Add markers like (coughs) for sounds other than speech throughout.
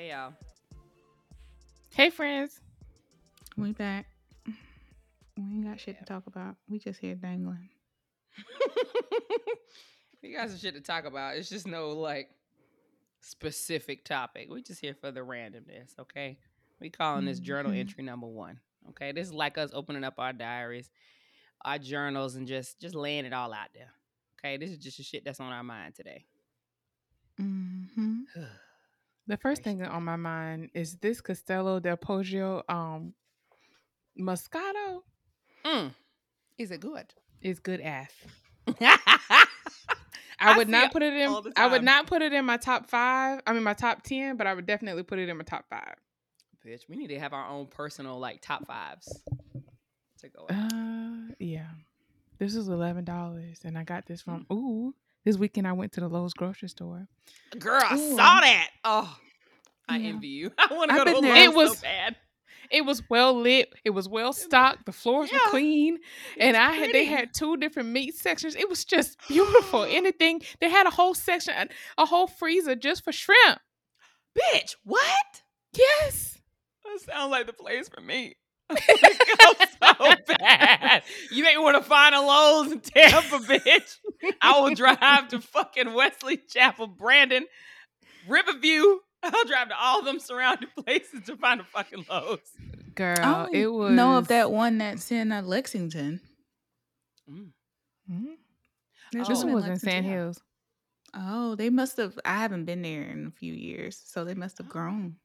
Hey, y'all. Hey, friends. We back. We ain't got shit to talk about. We just here dangling. you guys have shit to talk about. It's just no like specific topic. We just here for the randomness, okay? We calling this journal Mhm. entry number one. Okay, this is like us opening up our diaries, our journals, and just just laying it all out there. Okay, this is just the shit that's on our mind today. Mm-hmm. The first thing on my mind is this Castello del Poggio um Moscato Mm. Is it good? is good ass. (laughs) I I would not put it in I would not put it in my top 5. I mean my top 10, but I would definitely put it in my top 5. Bitch, we need to have our own personal like top fives to go. out. Uh yeah. This is $11 and I got this from Mm. ooh, this weekend I went to the Lowe's grocery store. Girl, I Ooh. saw that. Oh, I Yeah. envy you. (laughs) I want to go to Lowe's there. It was- so bad. It was well lit. It was well stocked. The floors Yeah. were clean, and was I had they had two different meat sections. It was just (gasps) beautiful. Anything they had a whole section, a- a whole freezer just for shrimp. Bitch, what? Yes, That sounds like the place for me. (laughs) I wanna so bad. You make me want to find a Lowe's in Tampa, bitch. I will drive to fucking Wesley Chapel, Brandon, Riverview. I'll drive to all them surrounding places to find a fucking Lowe's. girl. I it was know of that one that's in uh, Lexington. Mhm. There's This Oh. one in was in Lexington. Sand Hills. Oh, they must have. I haven't been there in a few years, so they must have grown.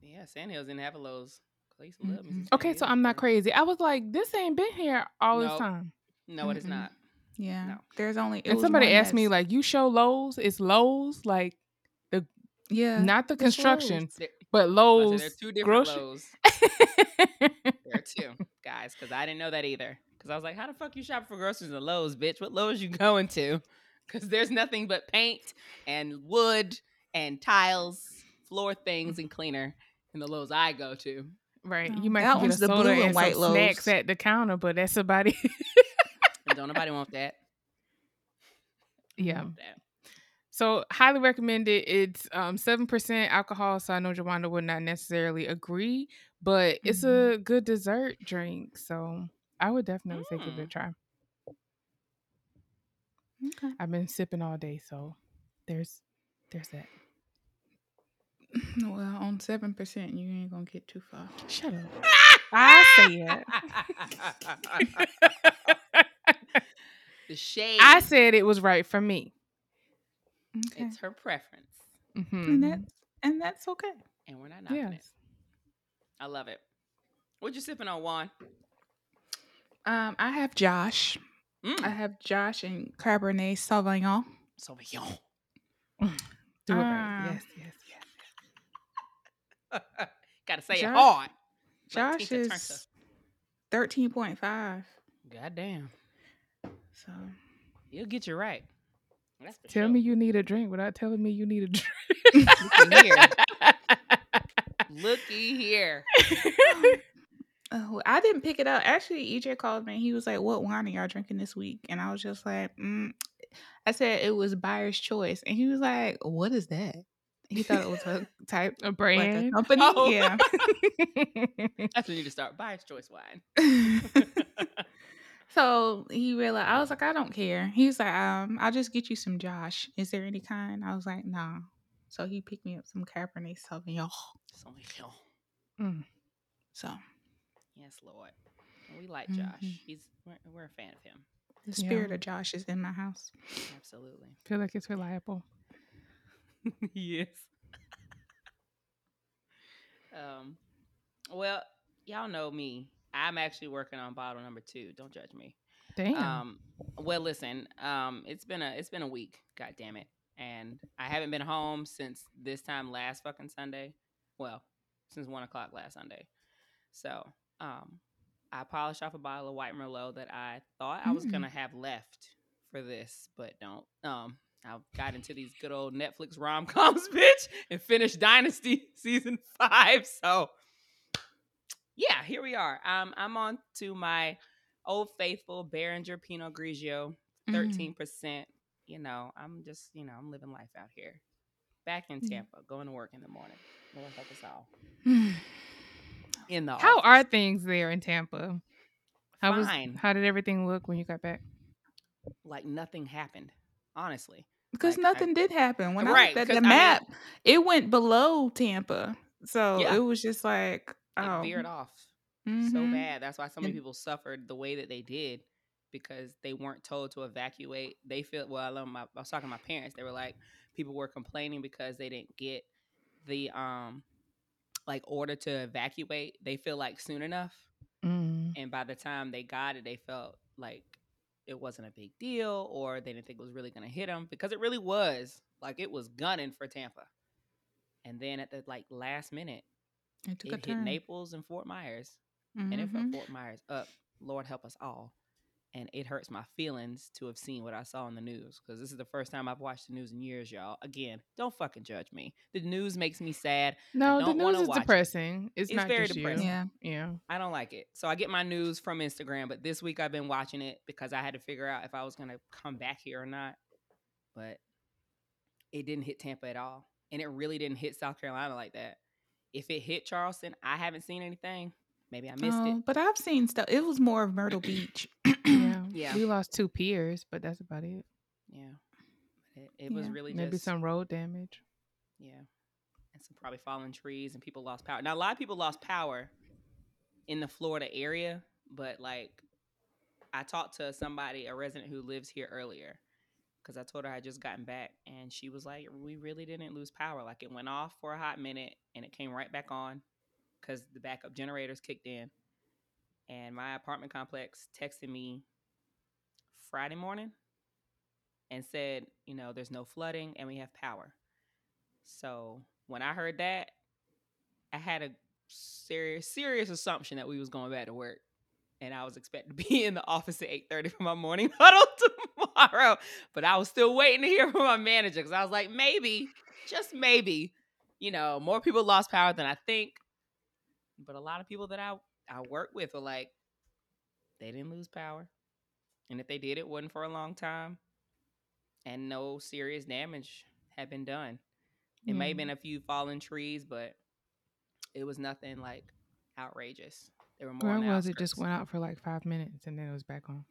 Yeah, Sandhills didn't have a Lowe's. I used love me some Mm-mm. Okay, so I'm not crazy. I was like, this ain't been here all this time. No, it is not. Yeah, No. there's only. it and somebody one asked me like, you show Lowe's? It's Lowe's, like the yeah, not the construction, Lowe's. But I said Lowe's. there are two different grocery- Lowe's. (laughs) There are two, guys, because I didn't know that either. Because I was like, how the fuck you shop for groceries at Lowe's, bitch? What Lowe's you going to? Because there's nothing but paint and wood and tiles, floor things, and cleaner in the Lowe's I go to. Right. No, You might that get a the soda blue and and white some snacks at the counter, but that's about it. Don't nobody want that. (laughs) yeah. Want that. So highly recommended. It's um seven percent alcohol, so I know Jawanda would not necessarily agree, but it's Mhm. a good dessert drink. So I would definitely say give it a Mm. try. Okay. I've been sipping all day, so there's there's that. Well, on seven percent, you ain't gonna get too far. Shut up. (laughs) I say it. the shade. I said it was right for me. Okay, it's her preference, Mhm. and that's and that's okay. and we're not knocking it. I love it. What you sipping on, Juan? Um, I have Josh. Mm. I have Josh and Cabernet Sauvignon. Sauvignon. (laughs) Do it right. Yes, yes, yes. (laughs) Gotta say it hard. Josh is thirteen point five. Goddamn. So He'll get you right. Tell sure. me you need a drink without telling me you need a drink. Looky here. (laughs) Looky here. oh, I didn't pick it up. Actually, EJ called me. He was like, "What wine are y'all drinking this week?" And I was just like, mm. "I said it was Buyer's Choice," and he was like, "What is that?" He thought it was a type a like a brand. company. Oh. Yeah. That's when you need to start. Buyer's choice wine. (laughs) so he realized I was like, I don't care. He's like, um, I'll just get you some Josh. Is there any kind? I was like, nah. So he picked me up some Cabernet Sauvignon. Sauvignon. Mm. So Yes, Lord. We like Josh. Mhm. He's we're, we're a fan of him. the spirit Yeah. of Josh is in my house. Absolutely. feel like it's reliable. (laughs) yes. um. Well, y'all know me. I'm actually working on bottle number two. Don't judge me. Damn. Um. Well, listen. Um. It's been a it's been a week. God damn it. and I haven't been home since this time last fucking Sunday. Well, since one o'clock last Sunday. So, um, I polished off a bottle of white Merlot that I thought I was Mm. gonna have left for this, but don't. Um, I got into these good old Netflix rom coms, (laughs) bitch, and finished Dynasty (laughs) season five. So, yeah, here we are. Um, I'm on to my old faithful Beringer Pinot Grigio, Mm. thirteen percent. You know, I'm just, you know, I'm living life out here. Back in Mm. Tampa, going to work in the morning. Us all. (sighs) In the How office. are things there in Tampa? How was how did everything look when you got back? like nothing happened? Honestly, Because Like, I- nothing did happen. When I Right, looked at the I mean- map, it went below Tampa. So Yeah. it was just like, it oh, veered off so mhm. bad. That's why so many people suffered the way that they did because they weren't told to evacuate. They feel well. I, love my, I was talking to my parents. They were like, people were complaining because they didn't get the um like order to evacuate. They feel like soon enough, Mm. and by the time they got it, they felt like it wasn't a big deal, or they didn't think it was really going to hit them because it really was. Like it was gunning for Tampa, and then at the like last minute, It took it hit. Naples and Fort Myers and it fucked Mhm. Fort Myers up. Lord help us all. And it hurts my feelings to have seen what I saw in the news because this is the first time I've watched the news in years, y'all. Again, don't fucking judge me. The news makes me sad. No, the news is watch it. depressing. It's, It's not very just depressing. you. Yeah. Yeah. I don't like it. So I get my news from Instagram, but this week I've been watching it because I had to figure out if I was going to come back here or not. But it didn't hit Tampa at all. And it really didn't hit South Carolina like that. If it hit Charleston, I haven't seen anything. Maybe I missed Oh, it. Um, but I've seen stuff. It was more of Myrtle Beach. (clears throat) Yeah. Yeah. We lost two piers, but that's about it. Yeah. It, it was Yeah. really Maybe just some road damage. yeah, and some probably fallen trees and people lost power. Now a lot of people lost power in the Florida area, but like I talked to somebody, a resident who lives here earlier, because I told her I had just gotten back, and she was like, "We really didn't lose power. Like it went off for a hot minute, and it came right back on because the backup generators kicked in." And my apartment complex texted me Friday morning and said, you know, there's no flooding and we have power. So when I heard that, I had a serious serious assumption that we was going back to work. And I was expected to be (laughs) in the office at 8:30 for my morning (laughs) huddle tomorrow. But I was still waiting to hear from my manager because I was like, maybe, just maybe, you know, more people lost power than I think. But a lot of people that I, I work with are like, they didn't lose power. And if they did, it wasn't for a long time and no serious damage had been done. It may have been mm. a few fallen trees, but it was nothing like outrageous. There were more. Where was it? Just went out for like five minutes and then it was back on.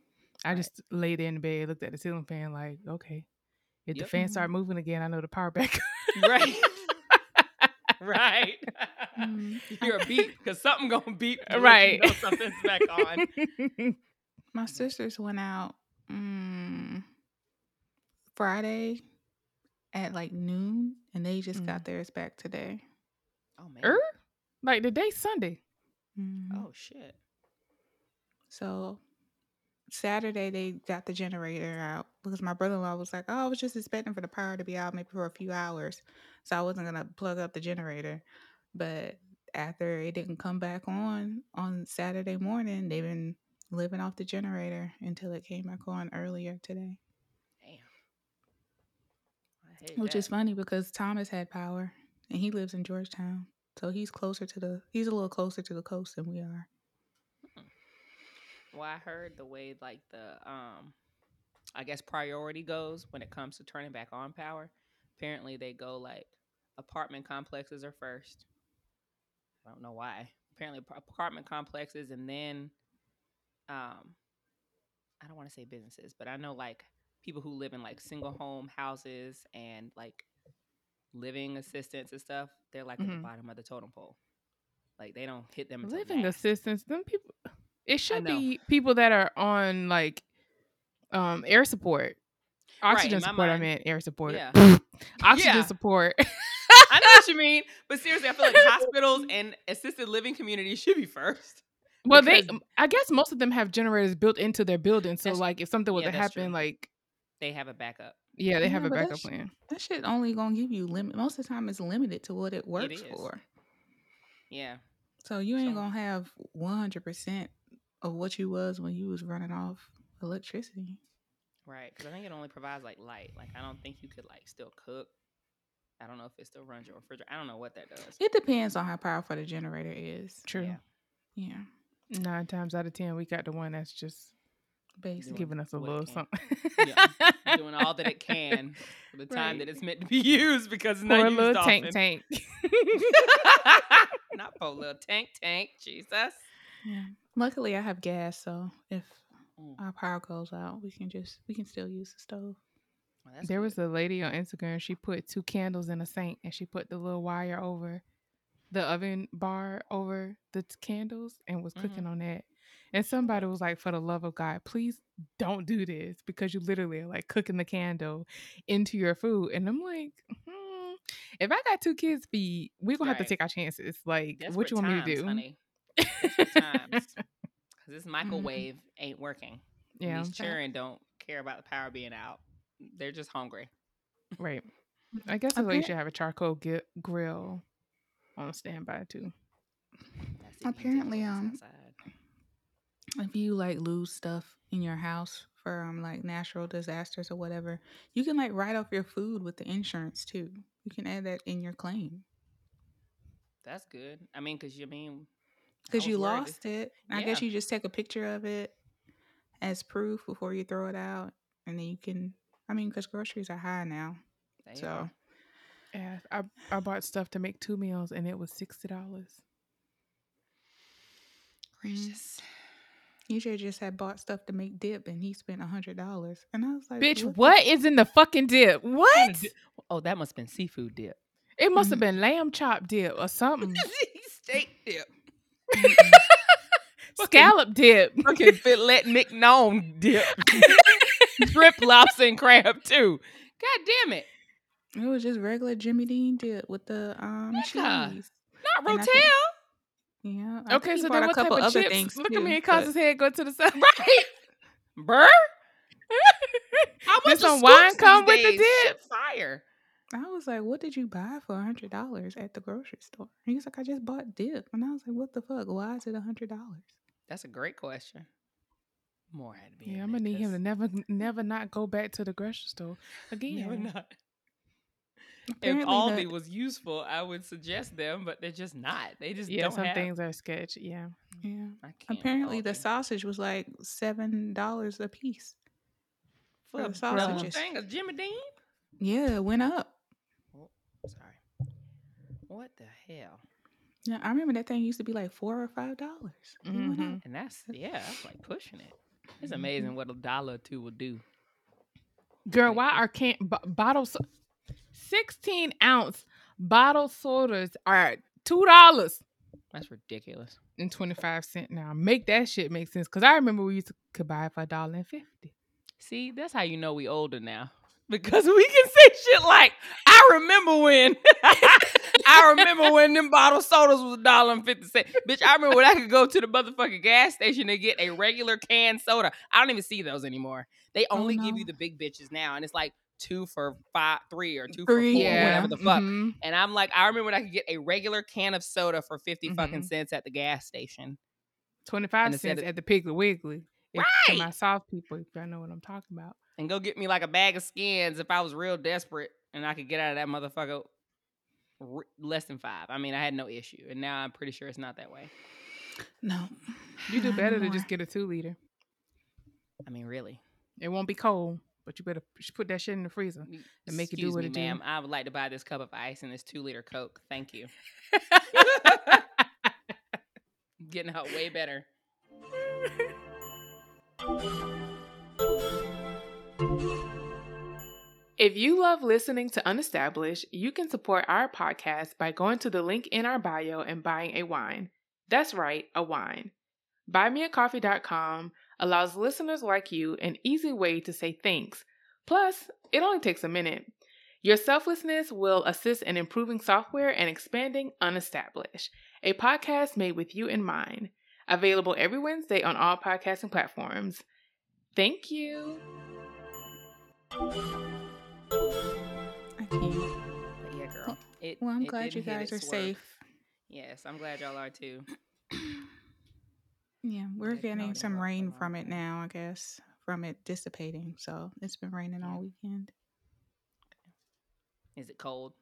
I Right. just laid in the bed, looked at the ceiling fan, like, okay. If the fan mm-hmm. start moving again, I know the power back. (laughs) right, (laughs) right. Mm. You're a beep because something gonna beep. (laughs) to let you Right. know something's back on. (laughs) My sisters went out mm, Friday at like noon, and they just Mm. got theirs back today. Oh man. er? Like the day Sunday. Oh shit. So Saturday they got the generator out because my brother in law was like, "Oh, I was just expecting for the power to be out maybe for a few hours, so I wasn't gonna plug up the generator." But after it didn't come back on on Saturday morning, they've been living off the generator until it came back on earlier today. Damn. Which is funny because Thomas had power and he lives in Georgetown, so he's closer to the he's a little closer to the coast than we are. Well, I heard the way like the um I guess priority goes when it comes to turning back on power. Apparently they go like apartment complexes are first. I don't know why. Apparently apartment complexes and then um I don't want to say businesses, but I know like people who live in like single home houses and like living assistants and stuff, they're like at Mhm. the bottom of the totem pole. Like they don't hit them until Living assistance, them people it should be people that are on like um air support. Oxygen in my support, I mind. meant air support. Yeah. (laughs) Oxygen Yeah. support. (laughs) I know what you mean, but seriously, I feel like hospitals (laughs) and assisted living communities should be first. well, they, I guess most of them have generators built into their building. So like if something was yeah, to happen, true. like They have a backup. Yeah, they Yeah, have a but that backup sh- plan. That shit only gonna give you limit. Most of the time, it's limited to what it works is. for. Yeah. So you ain't So- gonna have one hundred percent of what you was when you was running off electricity. Right. Because I think it only provides like light. Like I don't think you could like still cook. I don't know if it still runs your refrigerator. I don't know what that does. It depends on how powerful the generator is. True. Yeah. Yeah, Nine times out of ten, we got the one that's just basically. Giving us a little something. Yeah. (laughs) Doing all that it can for the time Right. that it's meant to be (laughs) used because it's Poor (laughs) not used little often. tank tank. not poor little tank tank. Jesus. Yeah. Luckily, I have gas, so if Mm. our power goes out, we can just we can still use the stove. Well, that's there was a lady on Instagram. She put two candles in a sink and she put the little wire over the oven bar over the t- candles and was cooking on that. And somebody was like, "For the love of God, please don't do this because you literally are like cooking the candle into your food." And I'm like, hmm, "If I got two kids feed, we're gonna have to take our chances. Like, Desperate what you want me to do?" honey. Desperate times. Because (laughs) this microwave ain't working. Yeah, These children don't care about the power being out. They're just hungry. right. I guess that's you should have a charcoal gi- grill on standby too. (sighs) Apparently, um, outside. if you like lose stuff in your house for um like natural disasters or whatever, you can like write off your food with the insurance too. You can add that in your claim That's good. I mean, because you mean I because you worried lost it. I guess you just take a picture of it as proof before you throw it out, and then you can. I mean, because groceries are high now, They so are. Yeah, I I bought stuff to make two meals and it was sixty dollars. gracious. EJ just had bought stuff to make dip, and he spent a hundred dollars, and I was like, Bitch, the- what is in the fucking dip? What? Oh, that must have been seafood dip. It must have Mhm. been lamb chop dip or something. (laughs) Steak dip. (laughs) Scallop dip. Fucking filet mignon dip. (laughs) Shrimp, lobster, and crab too. God damn it. It was just regular Jimmy Dean dip with the um Nigga. cheese. Not And Rotel. think- Yeah. I Okay, so bought then a what type of other chips? things Look too, at me and but- cause his head go to the side. Right. (laughs) Burr? How much some some wine come with the dip? dip? Fire. I was like, "What did you buy for a hundred dollars at the grocery store?" He was like, "I just bought dip," and I was like, "What the fuck? Why is it a hundred dollars?" That's a great question. More had to be. Yeah, I'm gonna need him to never, never not go back to the grocery store (laughs) again. Never not. If Apparently Aldi the- was useful, I would suggest them, but they're just not. They just Yeah, don't some have. things are sketch. Yeah, mm, Yeah. I can't Apparently, the sausage was like seven dollars a piece. for the a sausages. thing of Jimmy Dean. Yeah, it went up. Sorry. What the hell? Yeah, I remember that thing used to be like four or five dollars. Mhm. And that's yeah, that's like pushing it. It's Mhm. amazing what a dollar or two will do. girl, why are can b- bottles, sixteen ounce bottle sodas are two dollars That's ridiculous. and twenty five cent now. Make that shit make sense. Cause I remember we used to could buy it for a dollar and fifty. See, that's how you know we older now. Because we can say shit like, I remember when (laughs) I remember when them bottle sodas was a dollar and fifty cent. Bitch, I remember when I could go to the motherfucking gas station and get a regular canned soda. I don't even see those anymore. They Oh, only give you the big bitches now, and it's like two for five, three or two Three, for four, yeah. whatever the fuck. Mhm. And I'm like, I remember when I could get a regular can of soda for 50 fucking Mhm. cents at the gas station. Twenty five cents of- at the Piggly Wiggly. If, Right. To my South people, if y'all know what I'm talking about. And go get me like a bag of skins if I was real desperate and I could get out of that motherfucker r- less than five. I mean, I had no issue. And now I'm pretty sure it's not that way. No, (sighs) You do better to just get a two liter. I mean, really. It won't be cold, but you better put that shit in the freezer. And make it do what me, it do. ma'am. I would like to buy this cup of ice and this two liter Coke. Thank you. (laughs) Getting out way better. (laughs) If you love listening to Unestablished, you can support our podcast by going to the link in our bio and buying a wine. That's right, a wine. BuyMeACoffee.com allows listeners like you an easy way to say thanks. Plus, it only takes a minute. Your selflessness will assist in improving software and expanding Unestablished, a podcast made with you in mind. Available every Wednesday on all podcasting platforms. Thank you. I can't. But yeah, girl. It, Well, I'm glad you guys are work. safe. Yes, I'm glad y'all are too. Yeah, we're getting some rain from it now, I guess, from it dissipating. So it's been raining all weekend. Is it cold?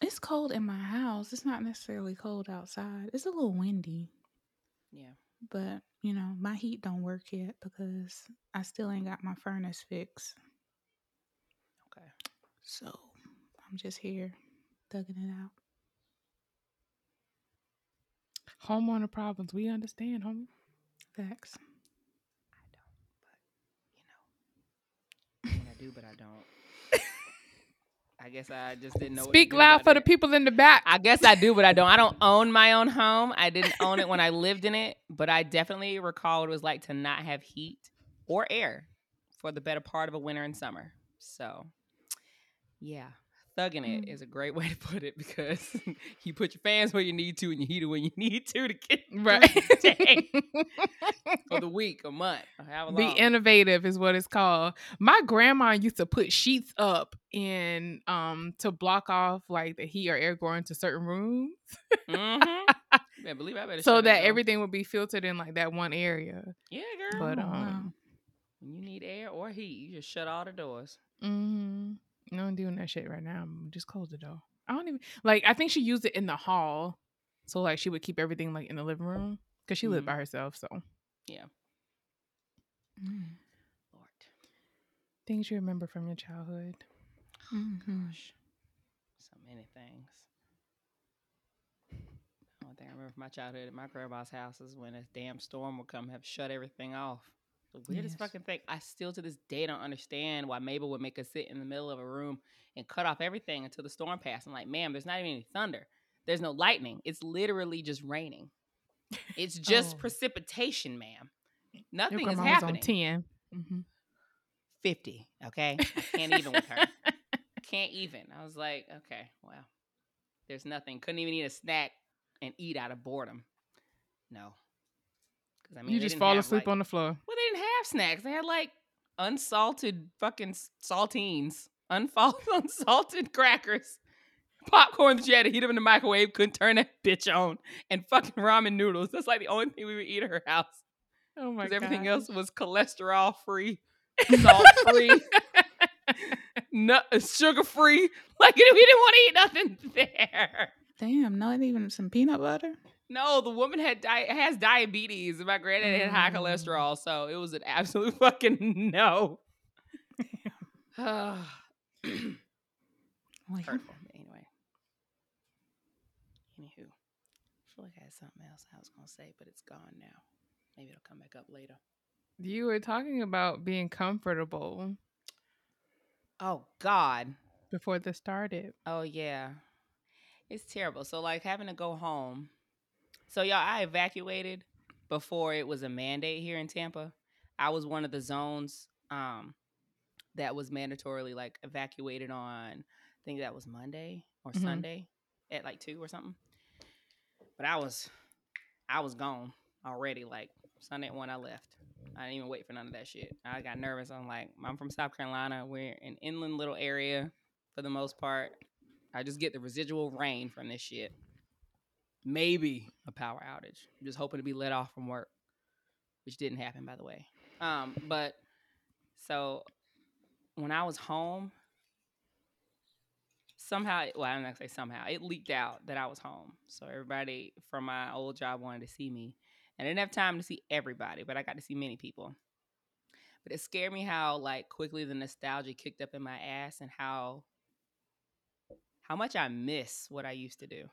It's cold in my house. It's not necessarily cold outside. It's a little windy, Yeah. but you know, my heat don't work yet because I still ain't got my furnace fixed. Okay. So I'm just here thugging it out. Homeowner problems. We understand, homie. Facts. I don't, but you know. I mean, I do, but I don't. I guess I just didn't know. Speak do loud about for the people in the back. I guess I do, but I don't. I don't own my own home. I didn't own it when I lived in it, but I definitely recall what it was like to not have heat or air for the better part of a winter and summer. So, yeah, thugging it Mm. is a great (laughs) way to put it because (laughs) you put your fans where you need to and you heat it when you (laughs) need to to get right. for the week, a month, however Be innovative is what it's called. My grandma used to put sheets up in um to block off like the heat or air going to certain rooms mm-hmm. Yeah, believe I better so shut that everything would be filtered in like that one area. Yeah, girl. But um wow. you need air or heat, you just shut all the doors. mhm. No I'm doing that shit right now. I'm just close the door. I don't even like I think she used it in the hall. So like she would keep everything like in the living room cuz she lived Mhm. by herself, so Mm. Lord. things you remember from your childhood. Mhm. Gosh. So many things. The only thing I remember from my childhood at my grandma's house is when a damn storm would come have shut everything off. The weirdest Yes. fucking thing. I still to this day don't understand why Mabel would make us sit in the middle of a room and cut off everything until the storm passed. I'm like, ma'am, there's not even any thunder. There's no lightning. It's literally just raining. It's just Oh. precipitation, ma'am. Your Nothing is grandma was happening. on 10. Mhm. 50. Okay. I can't even with her. (laughs) Can't even. I was like, okay, well, there's nothing. Couldn't even eat a snack and eat out of boredom. No. Because I mean, you just fall asleep like- on the floor. Well, they didn't have snacks. They had like unsalted fucking saltines, unfal- (laughs) unsalted crackers, popcorn that you had to heat up in the microwave, couldn't turn that (laughs) bitch on, and fucking ramen noodles. That's like the only thing we would eat at her house. Oh my God. Because everything else was cholesterol free, (laughs) salt free, nut uh, sugar free. Like we didn't want to eat nothing there. Damn, not even some peanut butter? No, the woman had di- has diabetes, and my granddad had high Mm. cholesterol, so it was an (laughs) absolute fucking no. (sighs) Like, Hurtful. But anyway. Anywho, I feel like I had something else I was gonna say, but it's gone now. Maybe it'll come back up later. You were talking about being comfortable Oh God. before this started. Oh yeah. It's terrible. So like having to go home. So y'all, I evacuated before it was a mandate here in Tampa. I was one of the zones um that was mandatorily like evacuated on I think that was Monday or Mhm. Sunday at like 2 or something. But I was I was gone already like Sunday at 1 I left. I didn't even wait for none of that shit. I got nervous. I'm like, I'm from South Carolina. We're an inland little area for the most part. I just get the residual rain from this shit. Maybe a power outage. I'm just hoping to be let off from work, which didn't happen, by the way. Um, but so when I was home, somehow, well, I'm not gonna say somehow, it leaked out that I was home. So everybody from my old job wanted to see me. And I didn't have time to see everybody, but I got to see many people. But it scared me how like quickly the nostalgia kicked up in my ass and how how much I miss what I used to do.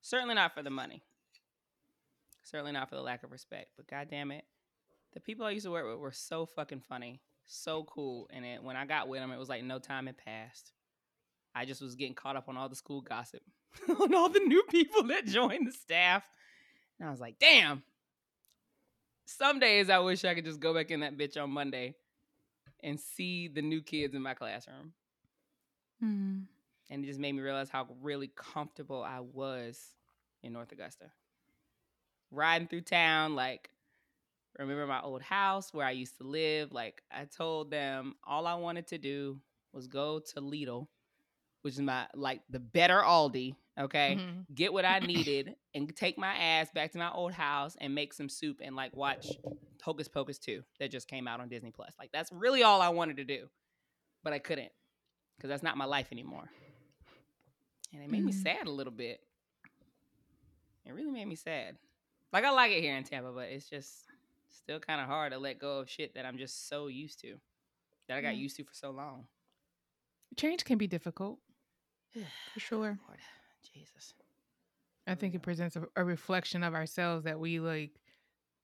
Certainly not for the money. Certainly not for the lack of respect. But god damn it, the people I used to work with were so fucking funny, so cool. And it, when I got with them, it was like no time had passed. I just was getting caught up on all the school gossip, (laughs) on all the new people that joined the staff. And I was like, damn. Some days I wish I could just go back in that bitch on Monday and see the new kids in my classroom. mm, And it just made me realize how really comfortable I was in North Augusta. Riding through town, like, remember my old house where I used to live? Like, I told them all I wanted to do was go to Lidl, which is my like the better Aldi. Okay, Mhm. get what I (laughs) needed and take my ass back to my old house and make some soup and like watch Hocus Pocus 2 that just came out on Disney Plus. Like that's really all I wanted to do. But I couldn't because that's not my life anymore. And it made me Mhm. sad a little bit. It really made me sad. Like I like it here in Tampa, but it's just still kind of hard to let go of shit that I'm just so used to. That I got Yeah. used to for so long. Change can be difficult. (sighs) For sure. Lord, Jesus. I think it presents a, a reflection of ourselves that we like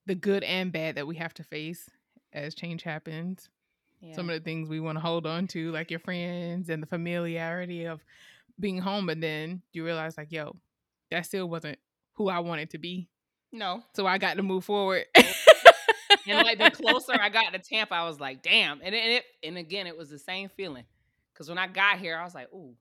the good and bad that we have to face as change happens. Yeah. Some of the things we want to hold on to, like your friends and the familiarity of being home, but then you realize, like, yo, that still wasn't who I wanted to be. no. So I got to move forward. And like the closer I got to Tampa, I was like, damn. And it, it and again, it was the same feeling. Cause when I got here, I was like, ooh.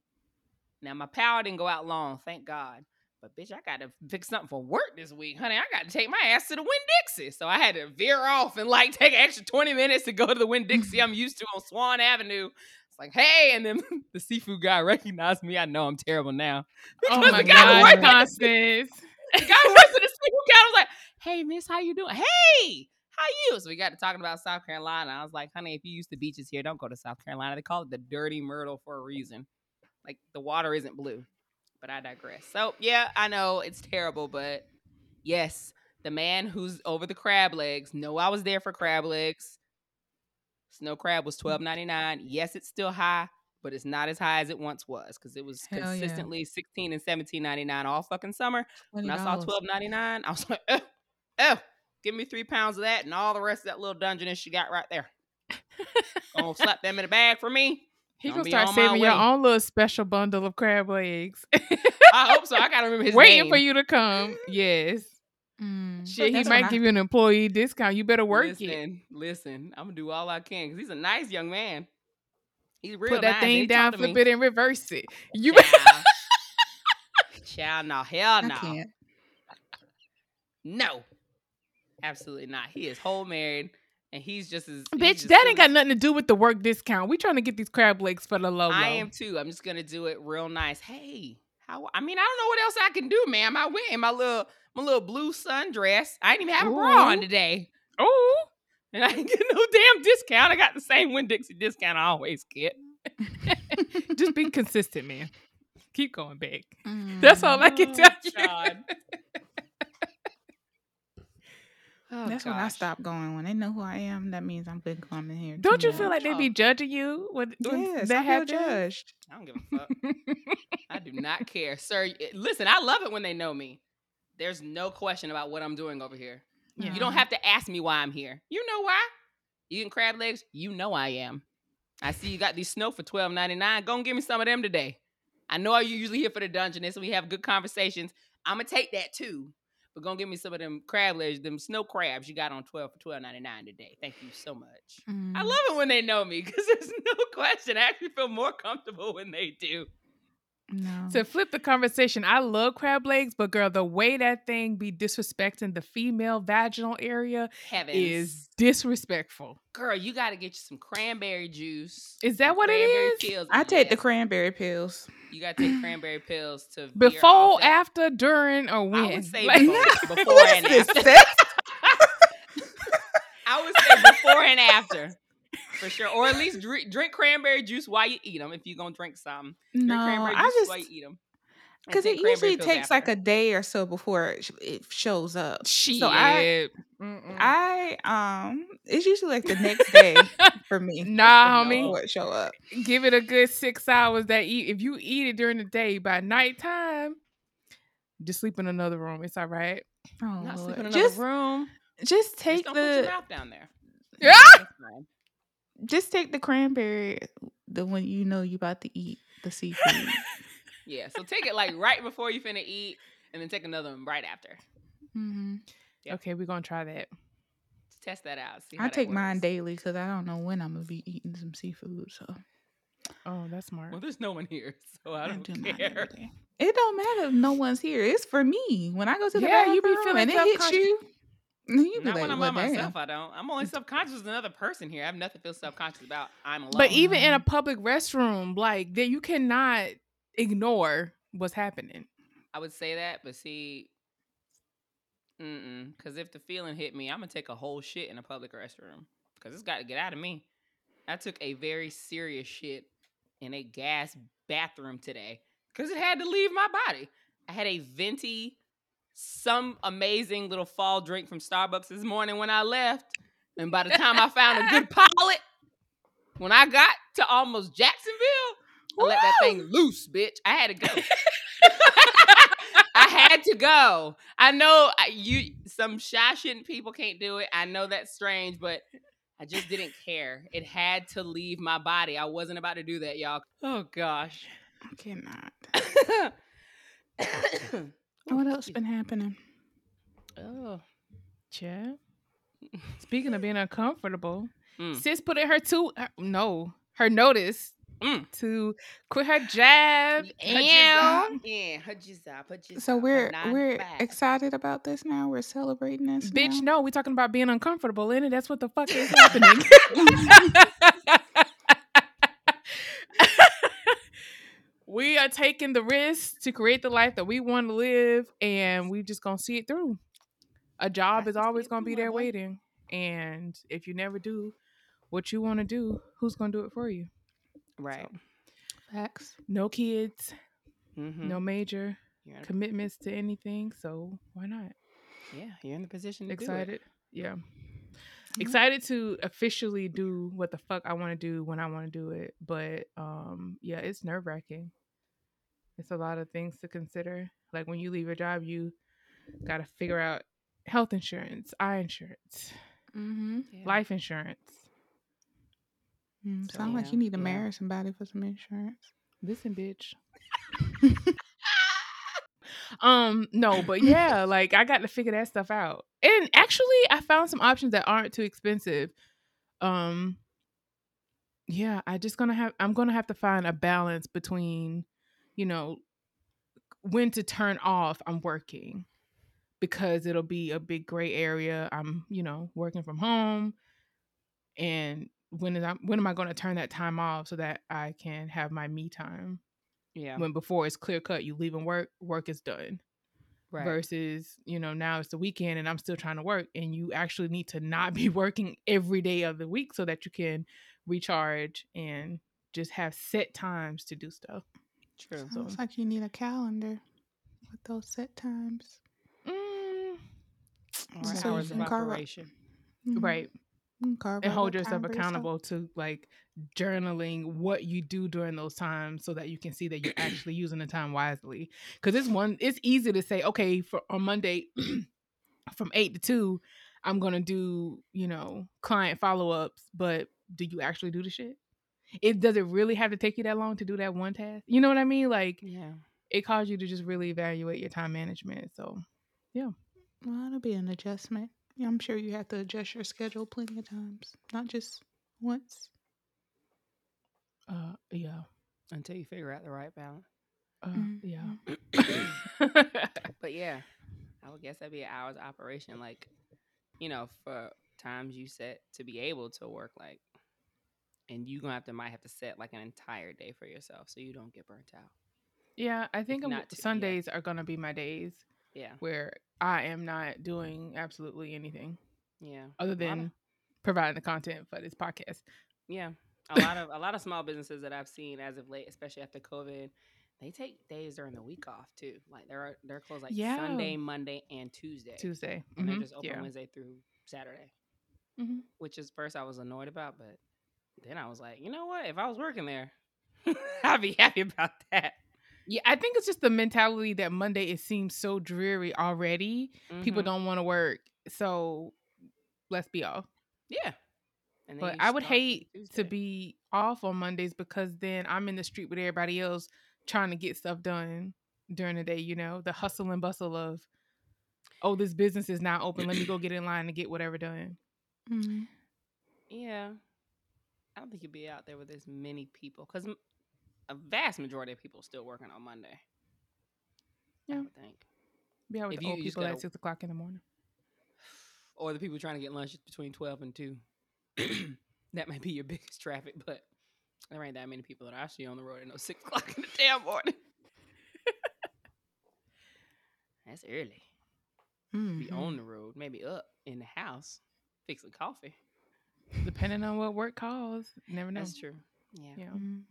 Now my power didn't go out long, thank God. But bitch, I got to fix something for work this week, honey. I got to take my ass to the Winn Dixie. So I had to veer off and like take an extra 20 minutes to go to the Winn Dixie I'm used to on Swann Avenue. It's like, hey, and then (laughs) the seafood guy recognized me. I know I'm terrible now. (laughs) oh my the guy God, (laughs) the guy who works at the seafood counter was like, "Hey, miss, how you doing? Hey, how you?" So we got to talking about South Carolina. I was like, "Honey, if you use the beaches here, don't go to South Carolina. They call it the Dirty Myrtle for a reason. Like the water isn't blue." But I digress. So yeah, I know it's terrible, but yes, the man who's over the crab legs. No, I was there for crab legs. Snow crab was mm. twelve ninety nine. Yes, it's still high, but it's not as high as it once was because it was Hell yeah. consistently sixteen and seventeen ninety nine all fucking summer. When I saw twelve ninety nine, I was like, oh, oh, give me three pounds of that and all the rest of that little Dungeness she got right there. Gonna slap them in the bag for me. He Gonna gonna start saving your own little special bundle of crab legs. I hope so. I gotta remember (laughs) his Waiting name. for you to come. Yes. Mm. Shit, he might when I- give you an employee discount. You better work listen, it. Listen, I'm gonna do all I can because he's a nice young man. He's real nice. Put that nice, thing he down, flip me. it, and reverse it. You Child. Child, no, hell I no. can't. No. Absolutely not. He is whole married and he's just as Bitch, just that cool ain't got nothing to do with the work discount. We trying to get these crab legs for the low. I am too. I'm just gonna do it real nice. Hey, how I mean, I don't know what else I can do, ma'am. I went in my little my little blue sundress. I didn't even have a bra on today. Oh, And (laughs) I didn't get no damn discount. I got the same Winn Dixie discount I always get. (laughs) just be consistent, man. Keep going back. Mm. That's all I can Oh, tell you. (laughs) Oh, That's when I stop going. When they know who I am, that means I'm been coming here. Don't you feel like they be judging you when, when Yes, that I feel judged. I don't give a fuck. I do not care, sir. Listen, I love it when they know me. There's no question about what I'm doing over here. You don't have to ask me why I'm here. You know why? Eating crab legs? You know I am. I see you got these snow for twelve ninety nine. Go and give me some of them today. I know you usually here for the dungeness and we have good conversations. I'm gonna take that too. But go and give me some of them crab legs, them snow crabs you got on twelve for twelve ninety nine today. Thank you so much. I Mm. love it when they know me because there's no (laughs) question. I actually feel more comfortable when they do. No. To flip the conversation, I love crab legs, but girl, the way that thing be disrespecting the female vaginal area Heavens. is disrespectful. girl, you got to get you some cranberry juice. Is that what it cranberry is? Pills. I take the cranberry pills. You got to take cranberry pills to veer Before, off that- after, during, or when? I would say Like- before, (laughs) before and after. (laughs) I would say before and after. For sure. Or at least drink, drink cranberry juice while you eat them if you're to drink some. Drink No, cranberry I juice while you just eat them. because it usually takes like a day or so before it, it shows up. Shit. So I, Mm-mm. I, um, it's usually like the next day (laughs) for me. Nah, No. homie. it show up. Give it a good six hours. That eat. If you eat it during the day, by nighttime, just sleep in another room. It's all right. Oh, Not Lord. sleeping in another just room. just Just take don't put your the mouth down there. (laughs) Yeah. That's fine. just take the cranberry the one you know you about to eat the seafood. (laughs) Yeah. So take it like right before you finna eat and then take another one right after. hmm Yep. Okay, we're gonna try that. Test that out. See how I that take mine daily because I don't know when I'm gonna be eating some seafood. So Oh, that's smart. Well, there's no one here, so I don't do care. It don't matter if no one's here. It's for me. When I go to the Yeah, you be bathroom feeling and it hits self-conscious. you. You Not when I'm well, by damn. myself. I don't. I'm only self conscious as another person here. I have nothing to feel self conscious about. I'm alone. But even in a public restroom, like that, you cannot ignore what's happening. I would say that, but see, because if the feeling hit me, I'm gonna take a whole shit in a public restroom because it's got to get out of me. I took a very serious shit in a gas bathroom today because it had to leave my body. I had a venti, some amazing little fall drink from Starbucks this morning when I left, and by the time I found a good (laughs) pilot, when I got to almost Jacksonville, I let that thing loose, bitch. I had to go. (laughs) I had to go. I know you some shy people can't do it. I know that's strange, but I just didn't care. It had to leave my body. I wasn't about to do that, y'all. Oh gosh. I cannot. (coughs) (coughs) (coughs) oh, What else been happening? Oh. Chat. Speaking of being uncomfortable, Mm. sis put in her two her, no her notice Mm. to quit her job. Her and. Yeah, her jizzab, her jizzab, So we're we're five. excited about this now. We're celebrating this. bitch, now? no, we're talking about being uncomfortable in it. That's what the fuck is (laughs) happening. (laughs) we are taking the risk to create the life that we want to live, and we just gonna see it through. A job is always gonna be there waiting, and if you never do what you want to do, who's gonna do it for you? Right. Facts. No kids, Mm-hmm. no major commitments to anything, so why not? yeah, you're in the position to do it. excited yeah excited to officially do what the fuck i want to do when i want to do it but um yeah it's nerve-wracking it's a lot of things to consider like when you leave your job you got to figure out health insurance eye insurance Mm-hmm. Yeah. life insurance Mm, So, sound like you need to yeah. marry somebody for some insurance. listen bitch (laughs) um no but yeah like i got to figure that stuff out and actually i found some options that aren't too expensive um yeah i just gonna have i'm gonna have to find a balance between you know when to turn off i'm working because it'll be a big gray area. I'm you know working from home. And when is I, when am i going to turn that time off so that i can have my me time? Yeah. when before it's clear cut you leaving work work is done. Right. versus you know now it's the weekend and i'm still trying to work and you actually need to not be (laughs) working every day of the week so that you can recharge and just have set times to do stuff True. Sounds like you need a calendar with those set times. mm, Or So you hours of can carve out- operation. Mhm. right You can and hold yourself time for accountable to like journaling what you do during those times so that you can see that you're actually using the time wisely because it's one it's easy to say okay for on monday (clears throat) from 8 to 2 i'm gonna do you know client follow-ups but do you actually do the shit it does it really have to take you that long to do that one task you know what i mean like Yeah. it caused you to just really evaluate your time management so yeah, Well, it'll be an adjustment. I'm sure you have to adjust your schedule plenty of times, not just once. uh yeah Until you figure out the right balance. uh, Mhm. yeah (coughs) But yeah, I would guess that'd be an hours operation. Like, you know, for times you set to be able to work, like, and you gonna have to might have to set like an entire day for yourself so you don't get burnt out. Yeah, I think not to- yeah. Sundays are gonna be my days Yeah. where I am not doing absolutely anything Yeah. other lot of- than providing the content for this podcast. Yeah. A lot of (laughs) a lot of small businesses that I've seen as of late, especially after COVID, they take days during the week off too. Like they're they're closed like Yeah. Sunday, Monday, and Tuesday. Tuesday, And they Mhm, just open yeah. Wednesday through Saturday. Mhm. Which is first I was annoyed about, but then I was like, you know what? If I was working there, (laughs) I'd be happy about that. Yeah, I think it's just the mentality that Monday it seems so dreary already. People Mhm. don't want to work, so let's be off. Yeah. But I would hate to be off on Mondays because then I'm in the street with everybody else trying to get stuff done during the day, you know, the hustle and bustle of, oh, this business is not open. Let me go (clears throat) get in line to get whatever done. Mhm. Yeah. I don't think you'd be out there with as many people because a vast majority of people still working on Monday. Yeah, I would think. Be out with If the you- old people at gotta- six o'clock in the morning. (sighs) or the people trying to get lunch between 12 and 2. (clears throat) that might be your (laughs) biggest traffic, but there ain't that many people that are actually on the road at no (laughs) 6 o'clock in the damn morning. (laughs) That's early. Be Mhm. on the road, maybe up in the house, fixing coffee. Depending on what work calls, never know. That's true. Yeah. Yeah. Mm.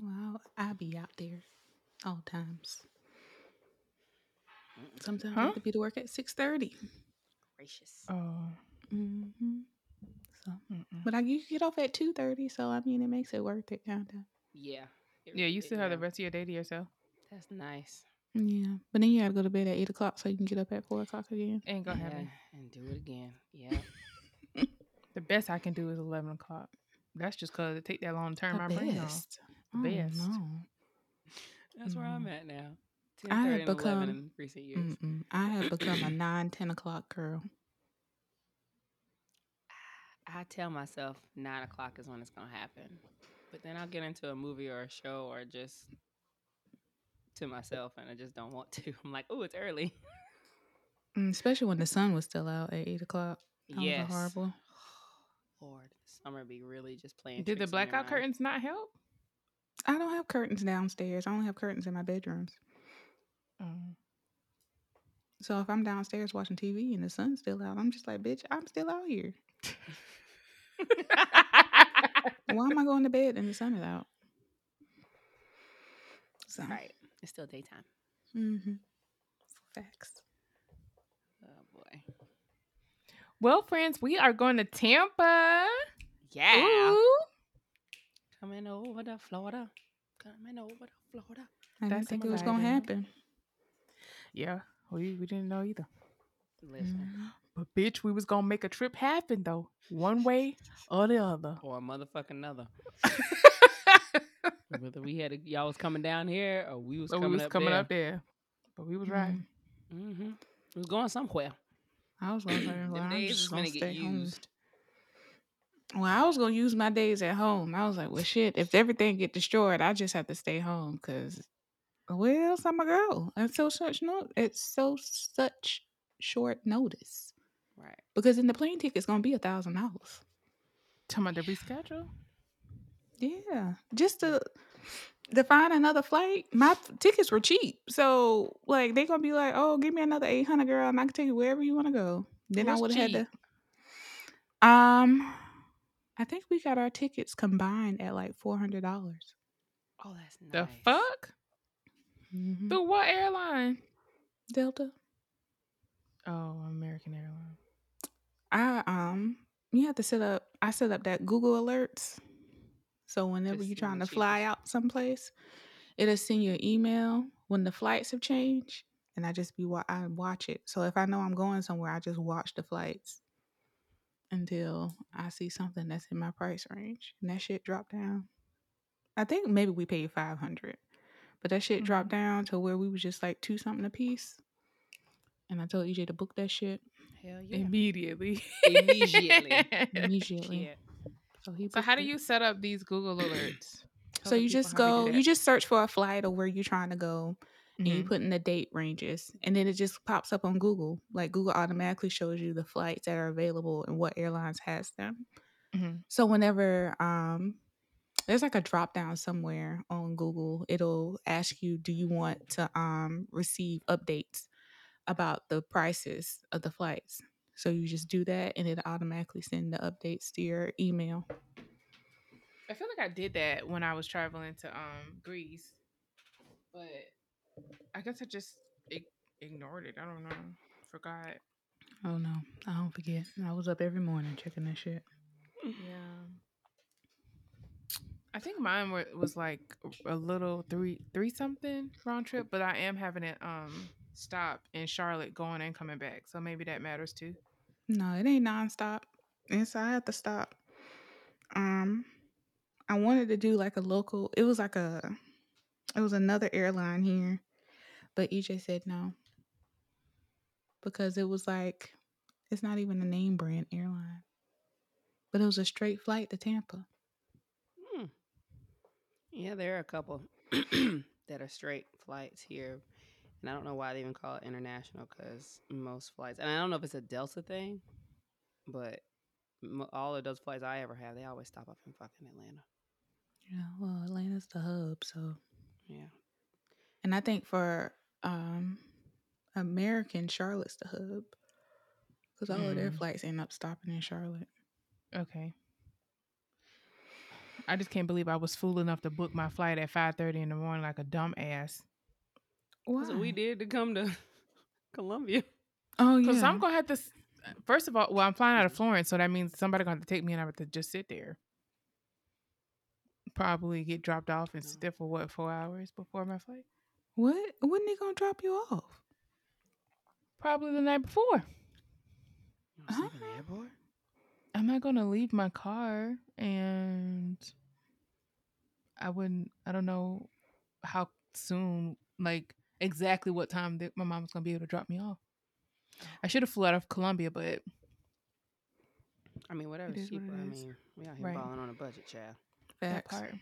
Well, I'll be out there all times. Sometimes I have to be to work at six thirty. Gracious. Oh. Mm-hmm. So, mm-mm. but I you get off at two thirty, so I mean it makes it worth it, kind of. Yeah. It Yeah, re- you it- still have the rest of your day to yourself. That's nice. Yeah, but then you gotta go to bed at eight o'clock so you can get up at four o'clock again. Ain't gonna yeah, happen. and do it again. Yeah. The best I can do is eleven o'clock. That's just cause it take that long to turn my the brain off. best. The Oh, best. no. That's where I'm Mm. at now. 10, I have 30, and 11 become- in recent years. Mm-mm. I have become a nine, ten o'clock girl. I tell myself nine o'clock is when it's gonna happen, but then I'll get into a movie or a show or just to myself, and I just don't want to. (laughs) I'm like, oh, it's early. Mm, Especially when the sun was still out at eight o'clock. That yes. was horrible. Lord, summer be really just playing. Did the tricks on your blackout mind. curtains not help? I don't have curtains downstairs. I only have curtains in my bedrooms. Oh. So if I'm downstairs watching TV and the sun's still out, I'm just like, bitch, I'm still out here. (laughs) Why am I going to bed and the sun is out? So, right? It's still daytime. Mm-hmm. Facts. Oh boy. Well, friends, we are going to Tampa. Yeah. Ooh. Coming over to Florida. Coming over to Florida. I didn't think it was going to happen. Yeah, we, we didn't know either. Listen. Mhm. But bitch, we was gonna make a trip happen though, one way or the other. (laughs) Or a motherfucking another. (laughs) Whether we had a, y'all was coming down here or we was So coming we was up coming there. up there, but we was right. Mhm. Mm-hmm. We was going somewhere. I was going to (clears throat) Them well, I'm just gonna gonna stay home. used. Well, I was gonna use my days at home. I was like, well, shit. If everything get destroyed, I just have to stay home because where else I'm gonna go? So such no, it's so such short notice Right. because then the plane ticket's gonna be a thousand dollars. Talking about the reschedule. Yeah, just to to find another flight. My f- tickets were cheap, so like they gonna be like, oh, give me another eight hundred, girl, and I can take you wherever you want to go. Then I would have had to. Um, I think we got our tickets combined at like four hundred dollars. Oh, that's nice. The fuck? Mm-hmm. Through what airline? Delta. Oh, American Airlines. I um, you have to set up. I set up that Google alerts. So whenever Just you're trying to fly out someplace, it'll send you an email when the flights have changed, and I just be wa- I watch it. So if I know I'm going somewhere, I just watch the flights until I see something that's in my price range, and that shit drop down. I think maybe we paid five hundred, but that shit dropped mm-hmm. down to where we was just like two something a piece. And I told EJ to book that shit Hell yeah. Immediately. Immediately. immediately. (laughs) (laughs) Shit. So so how do you set up these Google (clears throat) alerts? So you just how we do go, you just search for a flight or where you're trying to go, and you Mhm. put in the date ranges, and then it just pops up on Google. Like Google automatically shows you the flights that are available and what airlines has them. Mhm. So whenever um, there's like a drop down somewhere on Google, it'll ask you, do you want to um receive updates about the prices of the flights? So you just do that, and it automatically send the updates to your email. I feel like I did that when I was traveling to um Greece, but I guess I just ig- ignored it. I don't know, forgot. Oh no, I don't forget. I was up every morning checking that shit. Yeah. I think mine wa- was like a little three three something round trip, but I am having it um stop in Charlotte going and coming back, so maybe that matters too. No, it ain't nonstop. It's I had to stop. Um, I wanted to do like a local. It was like a, it was another airline here, but EJ said no because it was like, it's not even a name brand airline, but it was a straight flight to Tampa. Hmm. Yeah, there are a couple (clears throat) that are straight flights here, And I don't know why they even call it international because most flights, and I don't know if it's a Delta thing, but all of those flights I ever have, they always stop up in fucking Atlanta. Yeah, well, Atlanta's the hub, so Yeah. and I think for um American, Charlotte's the hub because all of their Mm. flights end up stopping in Charlotte. Okay. I just can't believe I was fool enough to book my flight at five thirty in the morning like a dumb ass. Why? That's what we did to come to (laughs) Columbia. Oh yeah. Because I'm gonna have to. First of all, well, I'm flying out of Florence, so that means somebody gonna have to take me, and I have to just sit there. Probably get dropped off and sit there for what four hours before my flight. what? When they gonna drop you off? Probably the night before. You don't in the Uh-huh. airport? I'm not gonna leave my car, and I wouldn't. I don't know how soon, like exactly what time that my mom's gonna be able to drop me off. I should have flew out of Columbia, but I mean, whatever is what cheaper. it I is. mean, we out here Right. balling on a budget, child. that part,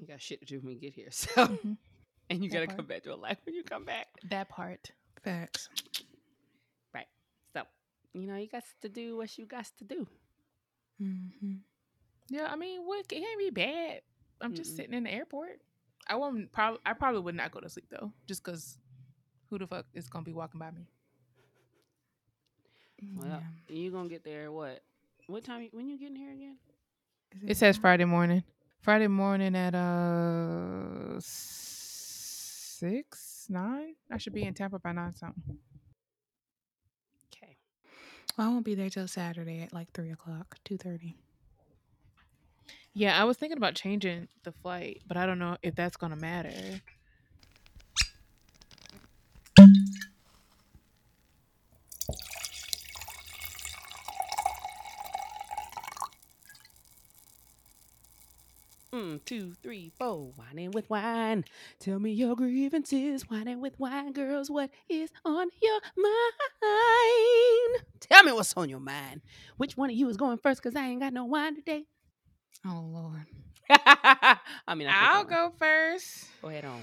You got shit to do when you get here. (laughs) So, Mhm. and you That gotta part. come back to a life when you come back. that part. Facts. Right. So, you know, you got to do what you got to do. Mm-hmm. Yeah, I mean, what it can't be bad. I'm just Mm-mm. sitting in the airport. I won't probably. I probably would not go to sleep though, just because who the fuck is gonna be walking by me? Well, you gonna get there what? What time? You, when you getting here again? It says Friday morning. Friday morning at uh six nine. I should be in Tampa by nine something. Okay. Well, I won't be there till Saturday at like three o'clock, two thirty. Yeah, I was thinking about changing the flight, but I don't know if that's gonna matter. Mm, two, three, four. Whining with wine. Tell me your grievances. Whining with wine, girls. What is on your mind? Tell me what's on your mind. Which one of you is going first? Cause I ain't got no wine today. Oh Lord. (laughs) I mean, I I'll go first. Go ahead on.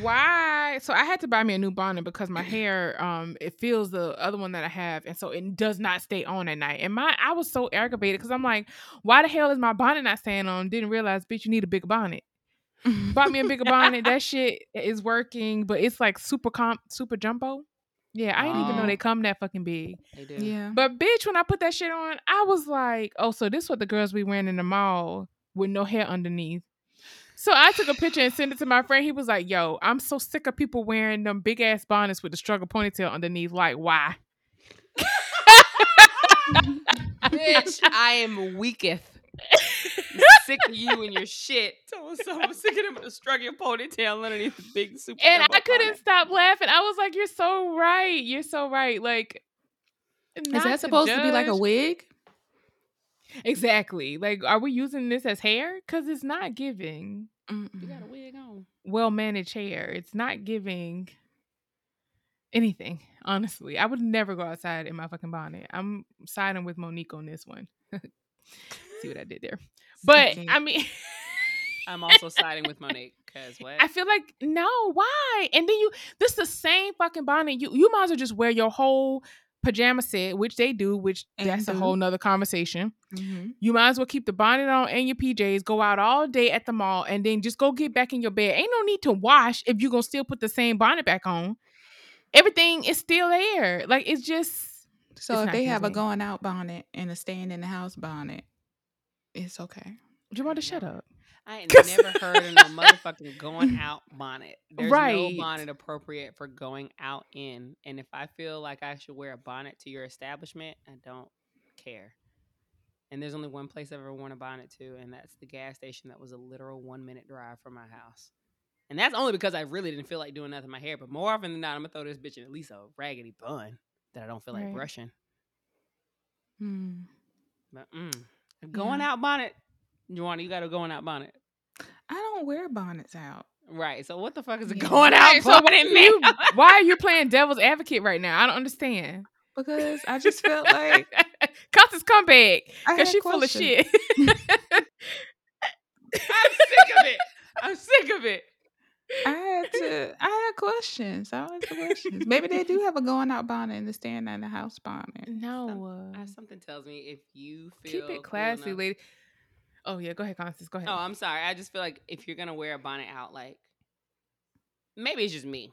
Why? So I had to buy me a new bonnet because my hair, um, it feels the other one that I have, and so it does not stay on at night. And my, I was so aggravated because I'm like, why the hell is my bonnet not staying on? Didn't realize, bitch, you need a bigger bonnet. Bought me a bigger bonnet. That (laughs) shit is working, but it's like super comp, super jumbo. Yeah, I didn't even know Oh. they come that fucking big. They do. yeah. But bitch, when I put that shit on, I was like, oh, so this what the girls be wearing in the mall with no hair underneath. So I took a picture and sent it to my friend. He was like, yo, I'm so sick of people wearing them big ass bonnets with the struggle ponytail underneath. Like, why? (laughs) Bitch, I am weaketh. (laughs) sick of you and your shit. (laughs) So, so I'm sick of him with a struggling ponytail underneath (laughs) the big super. And I couldn't bonnet. stop laughing. I was like, you're so right. You're so right. Like, Is not that supposed to be like a wig? Exactly. Like, are we using this as hair? Because it's not giving You Mm-mm. got a wig on. well managed hair. It's not giving anything, honestly. I would never go outside in my fucking bonnet. I'm siding with Monique on this one. (laughs) See what I did there. But Suck it. I mean, (laughs) I'm also siding with Monique because what? I feel like no, why? And then you, this the same fucking bonnet. You you might as well just wear your whole pajama set, which they do, which And that's a whole nother conversation. Mhm. You might as well keep the bonnet on and your PJs, go out all day at the mall, and then just go get back in your bed. Ain't no need to wash if you're gonna still put the same bonnet back on. Everything is still there. Like it's just So It's if they have a going out bonnet and a staying in the house bonnet, it's okay. you want to shut up. I ain't 'Cause- never heard of no (laughs) motherfucking going out bonnet. There's Right. no bonnet appropriate for going out in. And if I feel like I should wear a bonnet to your establishment, I don't care. And there's only one place I've ever worn a bonnet to, and that's the gas station that was a literal one minute drive from my house. And that's only because I really didn't feel like doing nothing to my hair. But more often than not, I'm gonna throw this bitch in at least a raggedy bun that I don't feel like Right. brushing. Hmm. But mm, a going out bonnet, Joanna, you got a going out bonnet. I don't wear bonnets out. Right. So what the fuck is a Yeah. going out Right, so bonnet, man? you- (laughs) why are you playing devil's advocate right now? I don't understand. Because I just felt like (laughs) Constance come back because had she full of shit. (laughs) I'm sick of it. I'm sick of it. I had to. I had questions. I had questions. Maybe they do have a going out bonnet and the stand in the house bonnet. No, Uh, something tells me if you feel keep it cool classy, enough- lady. Oh yeah, go ahead, Constance. Go ahead. Oh, I'm sorry. I just feel like if you're gonna wear a bonnet out, like maybe it's just me.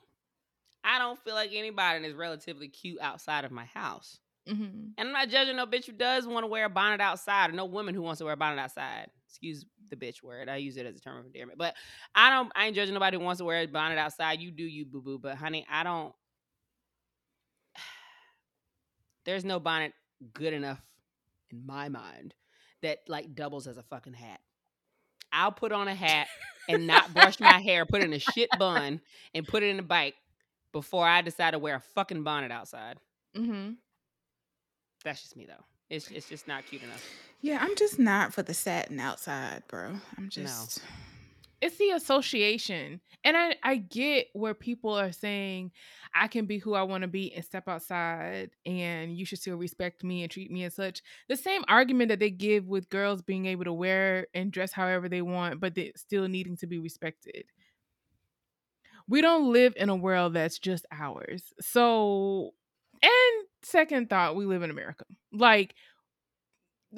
I don't feel like anybody is relatively cute outside of my house. Mhm. And I'm not judging no bitch who does want to wear a bonnet outside, or no woman who wants to wear a bonnet outside. Excuse the bitch word. I use it as a term of endearment. But I don't I ain't judging nobody who wants to wear a bonnet outside. You do you, boo boo. But honey, I don't (sighs) there's no bonnet good enough in my mind that like doubles as a fucking hat. I'll put on a hat and not brush my hair, put it in a shit bun, and put it in a bike before I decide to wear a fucking bonnet outside. Mm-hmm. That's just me though. It's it's just not cute enough. Yeah, I'm just not for the satin outside, bro. I'm just. It's the association, and I I get where people are saying I can be who I want to be and step outside, and you should still respect me and treat me as such. The same argument that they give with girls being able to wear and dress however they want, but they still needing to be respected. We don't live in a world that's just ours. So, and second thought, we live in America. Like, (sighs)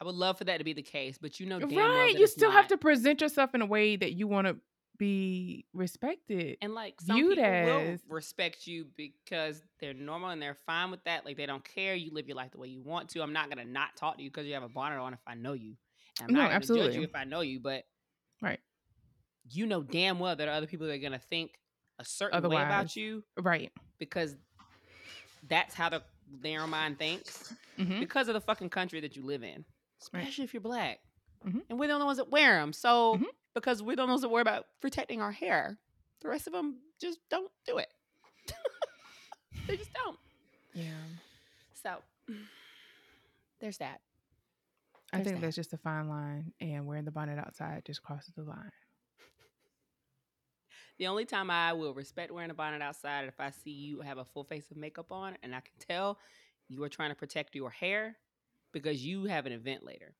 I would love for that to be the case, but you know, damn well right? that You still have to present yourself in a way that you want to be respected. And like some viewed people will respect you because they're normal and they're fine with that. Like they don't care. You live your life the way you want to. I'm not gonna not talk to you because you have a bonnet on if I know you. And I'm No, not gonna judge absolutely. you if I know you, but Right. you know damn well there are other people that are gonna think a certain way about you Right. because that's how the narrow mind thinks hmm because of the fucking country that you live in, Right. especially if you're black. Mhm. And we're the only ones that wear them. So Mhm. because we're the only ones that worry about protecting our hair, the rest of them just don't do it. (laughs) they just don't. Yeah. So there's that. I think that. that's just a fine line, and wearing the bonnet outside just crosses the line. The only time I will respect wearing a bonnet outside is if I see you have a full face of makeup on and I can tell you are trying to protect your hair because you have an event later.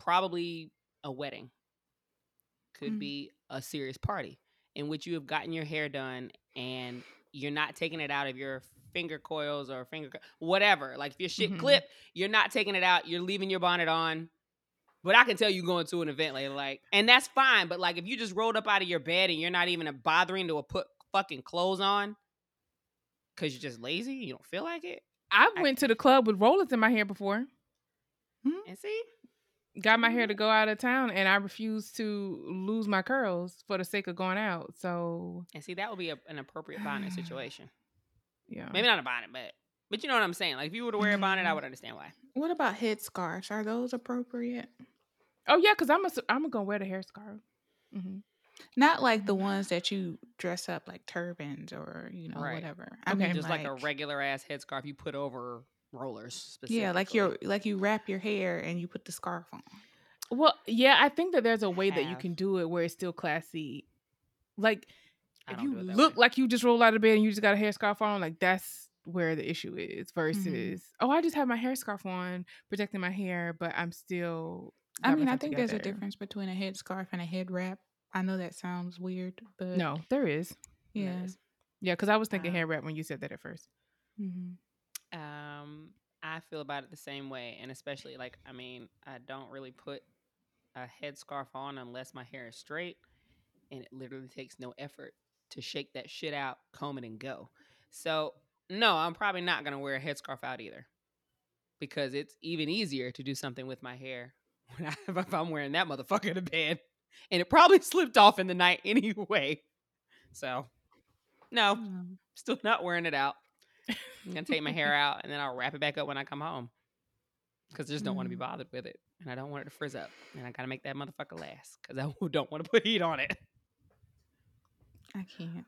Probably a wedding. Could Mhm. be a serious party in which you have gotten your hair done and you're not taking it out of your finger coils or finger co- whatever. Like if your shit Mhm. clip, you're not taking it out, you're leaving your bonnet on. But I can tell you going to an event later, like, and that's fine. But like, if you just rolled up out of your bed and you're not even bothering to put fucking clothes on because you're just lazy, you don't feel like it, I I went to the club with rollers in my hair before. Hmm? and see, Got my hair to mm-hmm. go out of town, and I refused to lose my curls for the sake of going out. So and see, that would be a, an appropriate bonnet situation. (sighs) yeah, Maybe not a bonnet, but but you know what I'm saying. Like, if you were to wear a bonnet, I Mhm. would understand why. What about headscarves? Are those appropriate? Oh yeah, because I'm a, I'm gonna wear the hair scarf. hmm Not like the ones that you dress up like turbans or you know Right. whatever. I Okay, mean, just like, a regular ass headscarf you put over rollers. yeah, like specifically. your like you wrap your hair and you put the scarf on. Well, yeah, I think that there's a way that you can do it where it's still classy. Like if you do it that look way. like you just rolled out of bed and you just got a hair scarf on, like that's where the issue is. Versus, oh, I just have my hair scarf on, protecting my hair, but I'm still. I mean, I myself think there's a difference between a head scarf and a head wrap. I know that sounds weird, but No, there is. Yeah. is. Yeah, because I was thinking Um, hair wrap when you said that at first. hmm Um, I feel about it the same way, and especially like I mean, I don't really put a head scarf on unless my hair is straight, and it literally takes no effort to shake that shit out, comb it, and go. So no, I'm probably not gonna wear a headscarf out either, because it's even easier to do something with my hair (laughs) when I, if I'm wearing that motherfucker to bed, (laughs) and it probably (laughs) slipped off in the night anyway. So no, still not wearing it out. I'm gonna take my hair out and then I'll wrap it back up when I come home. Because I just don't want to be Mm. bothered with it. And I don't want it to frizz up. And I gotta make that motherfucker last. Because I don't want to put heat on it. I can't.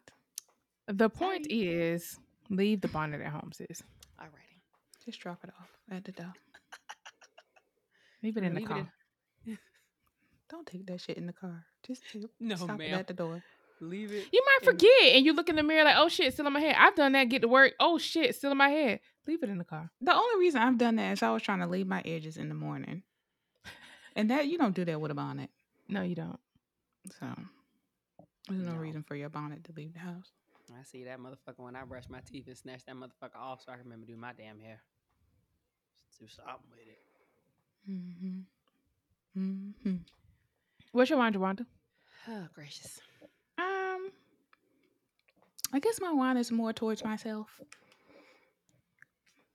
The point is, leave the bonnet at home, sis. Alrighty. Just drop it off at the door. (laughs) Leave it in the Leave it car. in- (laughs) Don't take that shit in the car. Just take, No, stop it at the door. Leave it. You might in- forget, and you look in the mirror like, "Oh shit, still in my head." I've done that. Get to work. Oh shit, still in my head. Leave it in the car. The only reason I've done that is I was trying to leave my edges in the morning, (laughs) and that you don't do that with a bonnet. No, you don't. So There's no, No. reason for your bonnet to leave the house. I see that motherfucker when I brush my teeth and snatch that motherfucker off so I can remember to do my damn hair. Just do something with it. Mm-hmm. Mm-hmm. What's your wine, Wanda? Oh, gracious. Um, I guess my wine is more towards myself.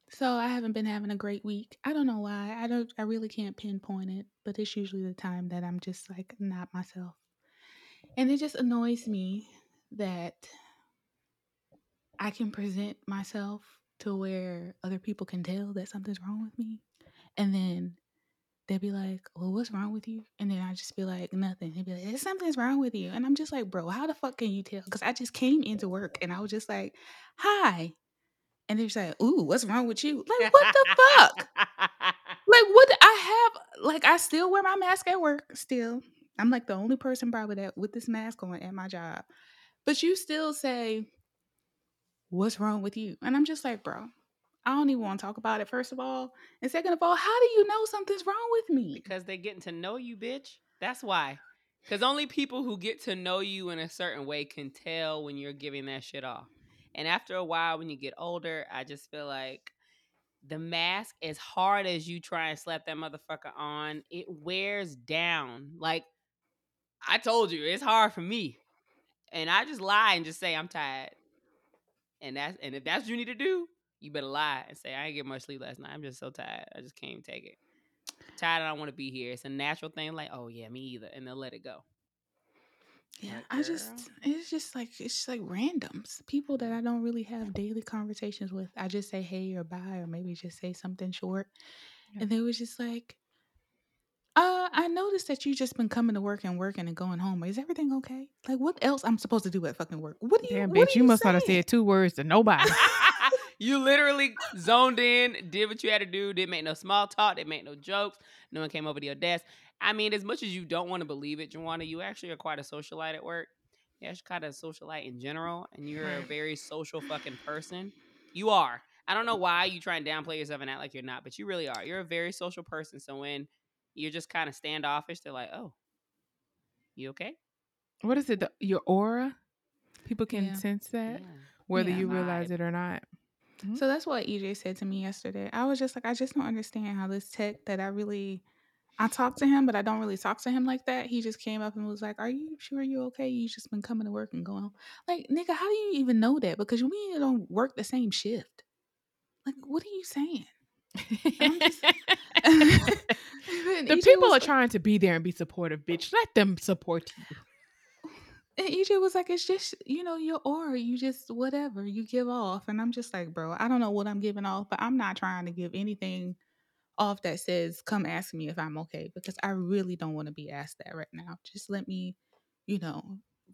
So I haven't been having a great week. I don't know why. I don't. I really can't pinpoint it, but it's usually the time that I'm just like not myself, and it just annoys me that I can present myself to where other people can tell that something's wrong with me, and then they'll be like, "Well, what's wrong with you?" And then I just be like, "Nothing." He'd be like, "There's something's wrong with you," and I'm just like, "Bro, how the fuck can you tell?" Because I just came into work and I was just like, "Hi," and they're just like, "Ooh, what's wrong with you?" Like, what the fuck? (laughs) Like, what? I have like, I still wear my mask at work. Still, I'm like the only person probably that with this mask on at my job, but you still say, "What's wrong with you?" And I'm just like, bro. I don't even want to talk about it, first of all. And second of all, how do you know something's wrong with me? Because they're getting to know you, bitch. That's why. Because only people who get to know you in a certain way can tell when you're giving that shit off. And after a while, when you get older, I just feel like the mask, as hard as you try and slap that motherfucker on, it wears down. Like I told you, it's hard for me. And I just lie and just say I'm tired. And that's and if that's what you need to do, you better lie and say I ain't get much sleep last night. I'm just so tired. I just can't take it. Tired. I don't want to be here. It's a natural thing. Like, oh yeah, me either. And they'll let it go. Yeah, Like, I just it's just like it's just like randoms. People that I don't really have daily conversations with. I just say hey or bye or maybe just say something short. Yeah. And they was just like uh, I noticed that you just been coming to work and working and going home. Is everything okay? Like, what else I'm supposed to do at fucking work? What do you? Damn, bitch, are you must not have said two words to nobody. (laughs) (laughs) you literally zoned in, did what you had to do, didn't make no small talk, didn't make no jokes. No one came over to your desk. I mean, as much as you don't want to believe it, Joanna, you actually are quite a socialite at work. You're actually kind of a socialite in general, and you're a very social fucking person. You are. I don't know why you try and downplay yourself and act like you're not, but you really are. You're a very social person. So when you're just kind of standoffish, they're like, "Oh, you okay?" what is it? The, your aura? People can Yeah. sense that, Yeah. whether Yeah. you realize Vibe. it or not. Mm-hmm. So that's what EJ said to me yesterday. I was just like, I just don't understand how this tech that I really, I talked to him, but I don't really talk to him like that. He just came up and was like, "Are you sure you're okay? You just been coming to work and going." Like, nigga, how do you even know that? Because we don't work the same shift. Like, what are you saying? (laughs) I'm just- (laughs) the EJ people are like- trying to be there and be supportive, bitch. Let them support you. And EJ was like, it's just, you know, your aura, you just whatever you give off. And I'm just like, bro, I don't know what I'm giving off, but I'm not trying to give anything off that says, come ask me if I'm okay, because I really don't want to be asked that right now. Just let me, you know,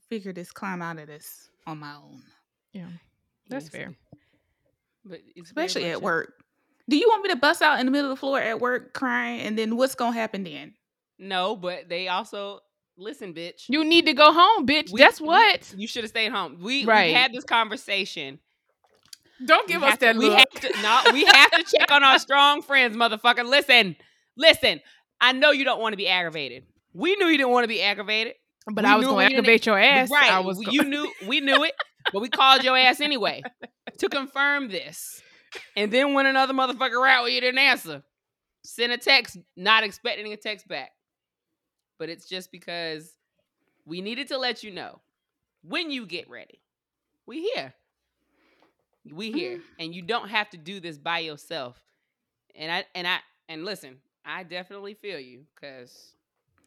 figure this, climb out of this on my own, Yeah, that's Yes, fair. But especially at work. Do you want me to bust out in the middle of the floor at work crying? And then what's going to happen then? No, but they also listen, bitch. You need to go home, bitch. We- That's we- what. You should have stayed home. We Right. we had this conversation. Don't We give us have to- that we have to, no, we have to check on our strong friends, motherfucker. Listen, listen. I know you don't want to be aggravated. We knew you didn't want to be aggravated. but we I was going to aggravate your ass. right? I was. you knew we knew it, but we called your ass anyway (laughs) to confirm this. And then when another motherfucker out, you didn't answer. Send a text, not expecting a text back. But it's just because we needed to let you know when you get ready. We here. We here. And you don't have to do this by yourself. And I and I and listen, I definitely feel you because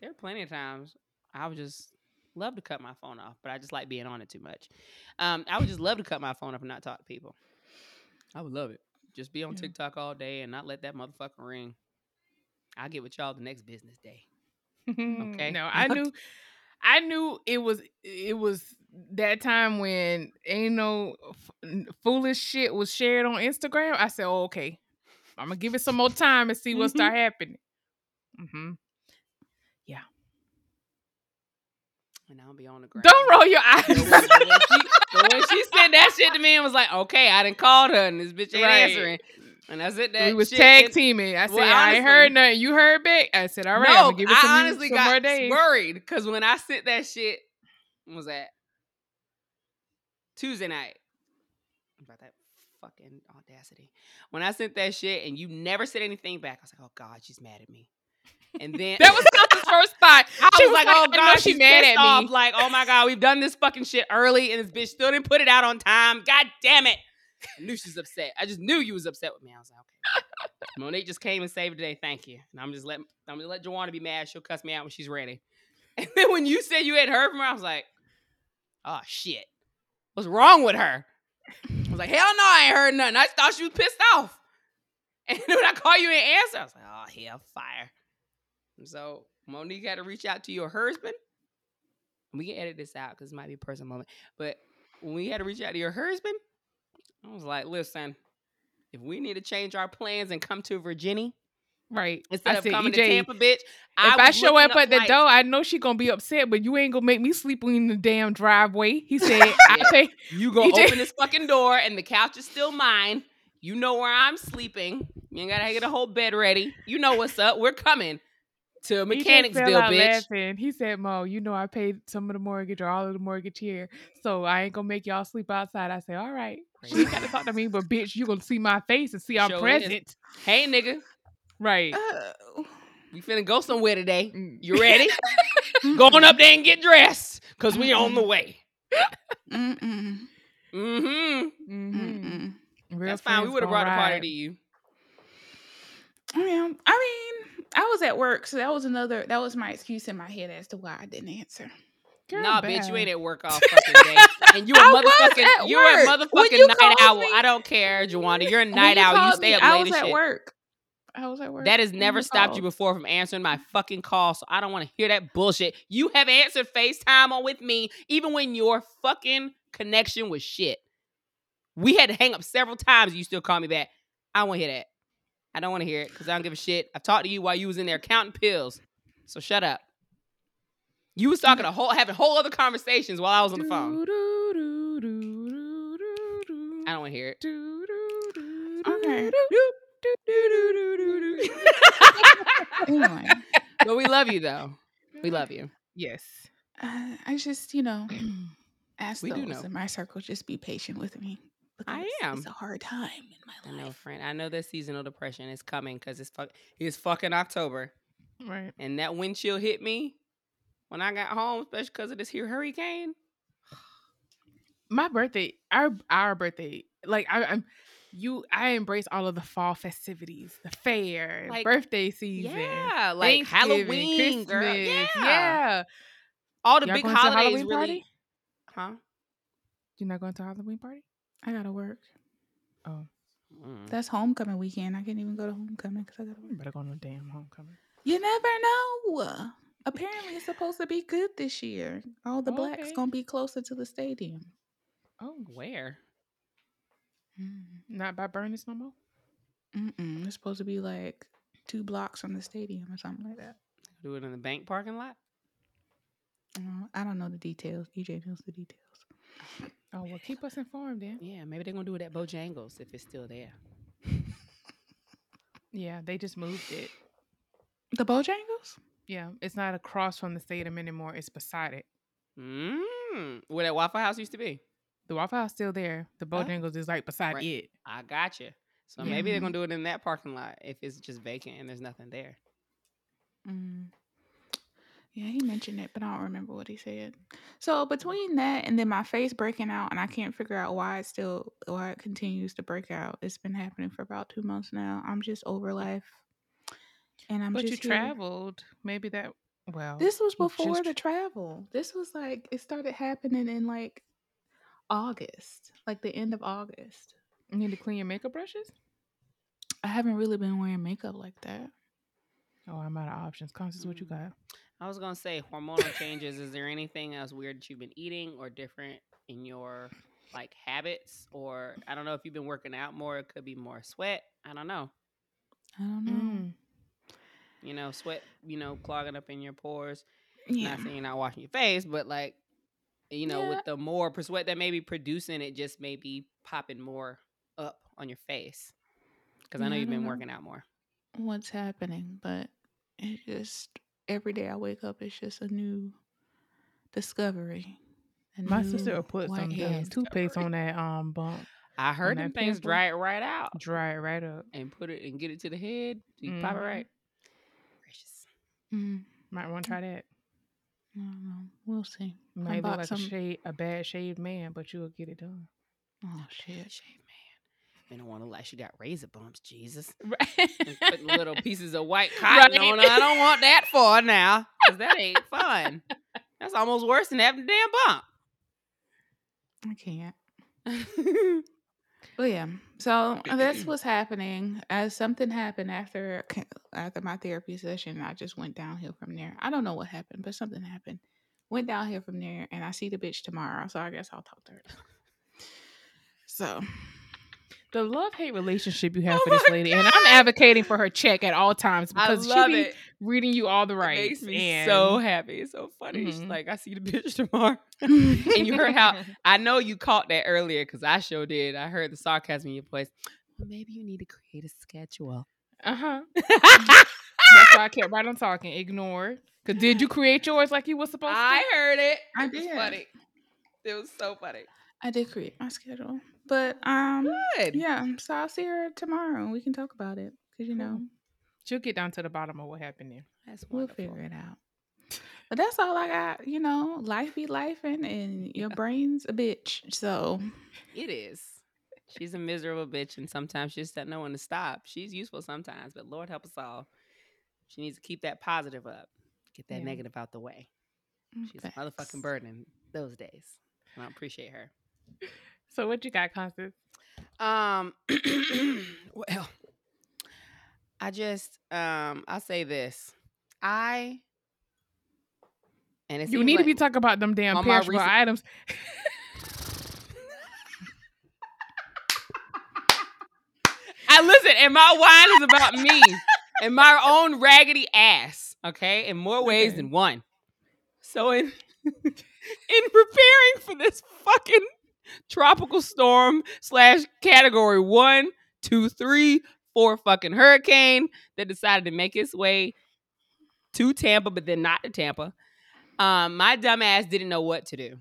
there are plenty of times I would just love to cut my phone off, but I just like being on it too much. Um, I would just love to cut my phone off and not talk to people. I would love it. Just be on Yeah. TikTok all day and not let that motherfucker ring. I'll get with y'all the next business day. (laughs) okay. No, (laughs) I knew. I knew it was. It was that time when ain't no f- foolish shit was shared on Instagram. I said, oh, "Okay, I'm gonna give it some more time and see what Mhm. start happening." Mm-hmm. And I'll be on the ground. Don't roll your eyes. But when, she, when she sent (laughs) that shit to me and was like, okay, I didn't call her and this bitch ain't Right. answering. And I said that we was shit tag teaming. I said, Well, I ain't honestly- heard nothing. You heard back. I said, all right, no, I'm give it some, I honestly some got worried because when I sent that shit, was that Tuesday night. About that fucking audacity. When I sent that shit and you never said anything back, I was like, oh God, she's mad at me. And then That was Sasha's first thought. (laughs) I She was, like, oh, "I oh God, she she's mad at off. me." Like, oh my God, we've done this fucking shit early and this bitch still didn't put it out on time. God damn it. I knew she's upset. I just knew you was upset with me. I was like, okay. (laughs) Monique just came and saved the day. Thank you. And I'm just let I'm gonna let Joanna be mad. She'll cuss me out when she's ready. (laughs) And then when you said you hadn't heard from her, I was like, oh shit. What's wrong with her? I was like, hell no, I ain't heard nothing. I thought she was pissed off. And then when I call you and answer, I was like, oh hell, fire. So Monique had to reach out to your husband. We can edit this out because it might be a personal moment. But when we had to reach out to your husband, I was like, listen, if we need to change our plans and come to Virginia Right. instead I of said, coming EJ, to Tampa, bitch, If I, was show up at the flights. door, I know she gonna be upset, but you ain't gonna make me sleep in the damn driveway. He (laughs) said, I Yeah. pay. You (laughs) gonna EJ open this fucking door and the couch is still mine. You know where I'm sleeping. You ain't gotta get a whole bed ready. You know what's up. We're coming to EJ fell Mechanicsville, out bitch. laughing. He said, "Mo, you know I paid some of the mortgage or all of the mortgage here, so I ain't gonna make y'all sleep outside." I said, "All right." She ain't got to talk to me, but bitch, you gonna see my face and see I'm Sure is. present. Hey nigga, Right. Oh. we finna go somewhere today. Mm. You ready? (laughs) go on up there and get dressed. Cause we on the way. Mm-mm. Mm-hmm. hmm Mm-mm. That's fine. We would have gonna brought a party to you. Yeah, I mean, I was at work, so that was another. That was my excuse in my head as to why I didn't answer. Girl, nah, bitch, you ain't at work all (laughs) fucking day. And you a motherfucking you're a motherfucking you night owl. me- I don't care, Jawanda. You're a night owl. You stay me, up I was at shit. work. I was at work. That has never stopped you before from answering my fucking call, so I don't want to hear that bullshit. You have answered FaceTime on with me, even when your fucking connection was shit. We had to hang up several times. You still call me back. I don't want to hear that. I don't want to hear it because I don't give a shit. I've talked to you while you was in there counting pills, so shut up. You was talking a whole, having whole other conversations while I was on the phone. I don't want to hear it. Okay. (laughs) but we love you though. We love you. Yes. uh, I just, you know, (clears throat) ask We do those know. in my circle just be patient with me. I am. It's a hard time in my life. I know, friend. I know that seasonal depression is coming because it's fuck. It's fucking October, Right. and that wind chill hit me when I got home, especially because of this here hurricane. My birthday, our our birthday, like I, I'm, you, I embrace all of the fall festivities, the fair, Like, birthday season, Yeah, like Thanksgiving, Halloween, girl. Christmas, Yeah. yeah. all the Y'all big going to a holidays Halloween really. party? Huh? You're not going to a Halloween party? I gotta work. Oh, Mm. That's homecoming weekend. I can't even go to homecoming because I gotta you work. better go on a damn homecoming. You never know. Apparently, it's supposed to be good this year. All the blacks Okay. gonna be closer to the stadium. Oh, Where? not by Burners no more. Mm-mm. It's supposed to be like two blocks from the stadium or something like that. Do it in the bank parking lot? Uh, I don't know the details. EJ knows the details. Oh well, keep us informed then. Yeah, maybe they're gonna do it at Bojangles if it's still there. Yeah, they just moved it. The Bojangles? Yeah, it's not across from the stadium anymore. It's beside it. Mm. Where that Waffle House used to be. The Waffle House still there. The Bojangles is like beside Right. it. I got you. So Yeah. maybe they're gonna do it in that parking lot if it's just vacant and there's nothing there. Mm. Yeah, he mentioned it, but I don't remember what he said. So between that and then my face breaking out, and I can't figure out why it still why it continues to break out. It's been happening for about two months now. I'm just over life, and I'm but just you here. traveled. Maybe that. Well, This was before just the travel. This was like it started happening in like August, like the end of August. You need to clean your makeup brushes. I haven't really been wearing makeup like that. Oh, I'm out of options. Constance, what you Mm. got? I was gonna say hormonal changes. Is there anything else weird that you've been eating or different in your like habits? Or I don't know if you've been working out more. It could be more sweat. I don't know. I don't know. Mm. You know, sweat. You know, clogging up in your pores. Yeah, Not saying you're not washing your face, but like, you know, Yeah. with the more per- sweat that may be producing, it just may be popping more up on your face. Because I know I you've been know. working out more. what's happening, but it just every day I wake up, it's just a new discovery, A My new sister will put some hair damn toothpaste on that um bump, I heard that them things pimple? dry it right out dry it right up. and put it and get it to the head. So you pop it Mhm. right. Gracious. Mm, Might want to try that. I don't know. We'll see. I Might look like some. a shade, a bad shaved man, but you'll get it done. Oh Shit, shit. Shave don't want to like she got razor bumps. Jesus. (laughs) Right. Putting little (laughs) pieces of white cotton Right. on. I don't want that for now. Cause that ain't fun. (laughs) That's almost worse than having a damn bump. I can't. But oh, yeah, so uh, that's (clears throat) what's happening. As something happened after after my therapy session, I just went downhill from there. I don't know what happened, but something happened. Went downhill from there, and I see the bitch tomorrow, so I guess I'll talk to her. So the love hate relationship you have Oh for this my lady, and I'm advocating for her check at all times I because love she be it. reading you all the It makes me and so happy. It's so funny. She's Mhm. like, I see the bitch tomorrow. (laughs) (laughs) and you heard how (laughs) I know you caught that earlier because I sure did. I heard the sarcasm in your voice. Well, maybe you need to create a schedule. Uh huh. That's why I kept right on talking. Ignore. Cause did you create yours like you was supposed I to? I heard it. I It was did. funny. It was so funny. I did create my schedule, but um, Good. yeah. So I'll see her tomorrow, and we can talk about it because you know She'll get down to the bottom of what happened there. That's we'll figure it out. But that's all I got. You know, life be life, and your (laughs) brain's a bitch. So It is. She's a miserable bitch, and sometimes she just doesn't know when to stop. She's useful sometimes, but Lord help us all. She needs to keep that positive up, get that Yeah. negative out the way. She's a motherfucking burden those days. And I appreciate her. So what you got, Constance? Um, (clears throat) well, I just um, I'll say this. I and it You need to be talking about them damn perishable recent- items. (laughs) I listen, and my wine is about me and my own raggedy ass. Okay, in more ways Okay. than one. So in (laughs) in preparing for this fucking tropical storm slash category one, two, three, four fucking hurricane that decided to make its way to Tampa, but then not to Tampa. Um, my dumb ass didn't know what to do.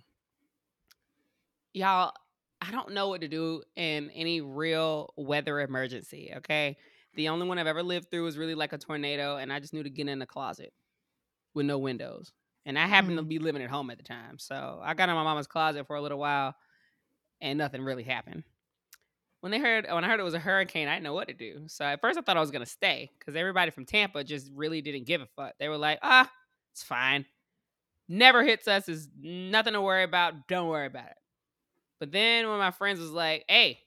Y'all, I don't know what to do in any real weather emergency, okay? The only one I've ever lived through was really like a tornado, and I just knew to get in a closet with no windows. And I happened to be living at home at the time. So I got in my mama's closet for a little while and nothing really happened. When they heard when I heard it was a hurricane, I didn't know what to do. So at first I thought I was gonna stay because everybody from Tampa just really didn't give a fuck. They were like, ah, it's fine. Never hits us, is nothing to worry about. Don't worry about it. But then when my friends was like, hey,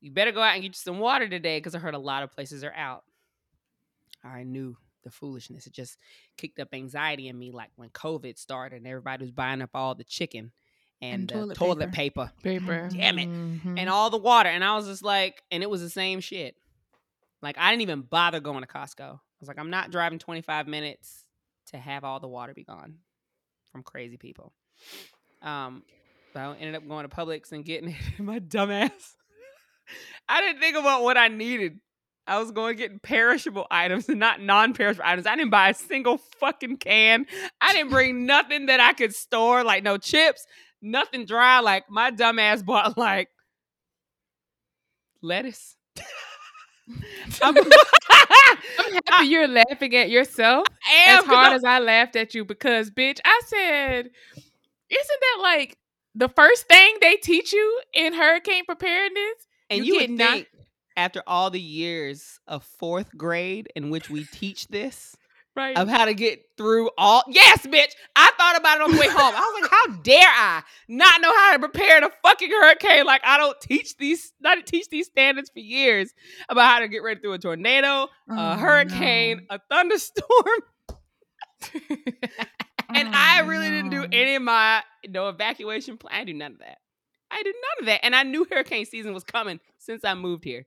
you better go out and get you some water today because I heard a lot of places are out. I knew the foolishness. It just kicked up anxiety in me, like when COVID started and everybody was buying up all the chicken and, And toilet toilet, paper. Paper. Damn it. Mhm. and all the water. And I was just like, and it was the same shit. Like I didn't even bother going to Costco. I was like, I'm not driving 25 minutes to have all the water be gone from crazy people. Um, but I ended up going to Publix and getting (laughs) it. My dumbass. (laughs) I didn't think about what I needed. I was going getting perishable items and not non-perishable items. I didn't buy a single fucking can. I didn't bring nothing that I could store, like no chips, nothing dry. Like my dumbass bought like lettuce. (laughs) I'm, (laughs) I'm happy you're laughing at yourself am as hard as I laughed at you because, bitch, I said, isn't that like the first thing they teach you in hurricane preparedness? and you you, would not- think after all the years of fourth grade in which we teach this Right. of how to get through all yes bitch i thought about it on the way home i was like how (laughs) dare i not know how to prepare the fucking hurricane like i don't teach these not teach these standards for years about how to get ready through a tornado Oh, a hurricane a thunderstorm (laughs) and oh, I really didn't do any of my no evacuation plan. I do none of that. I did none of that, and I knew hurricane season was coming since I moved here.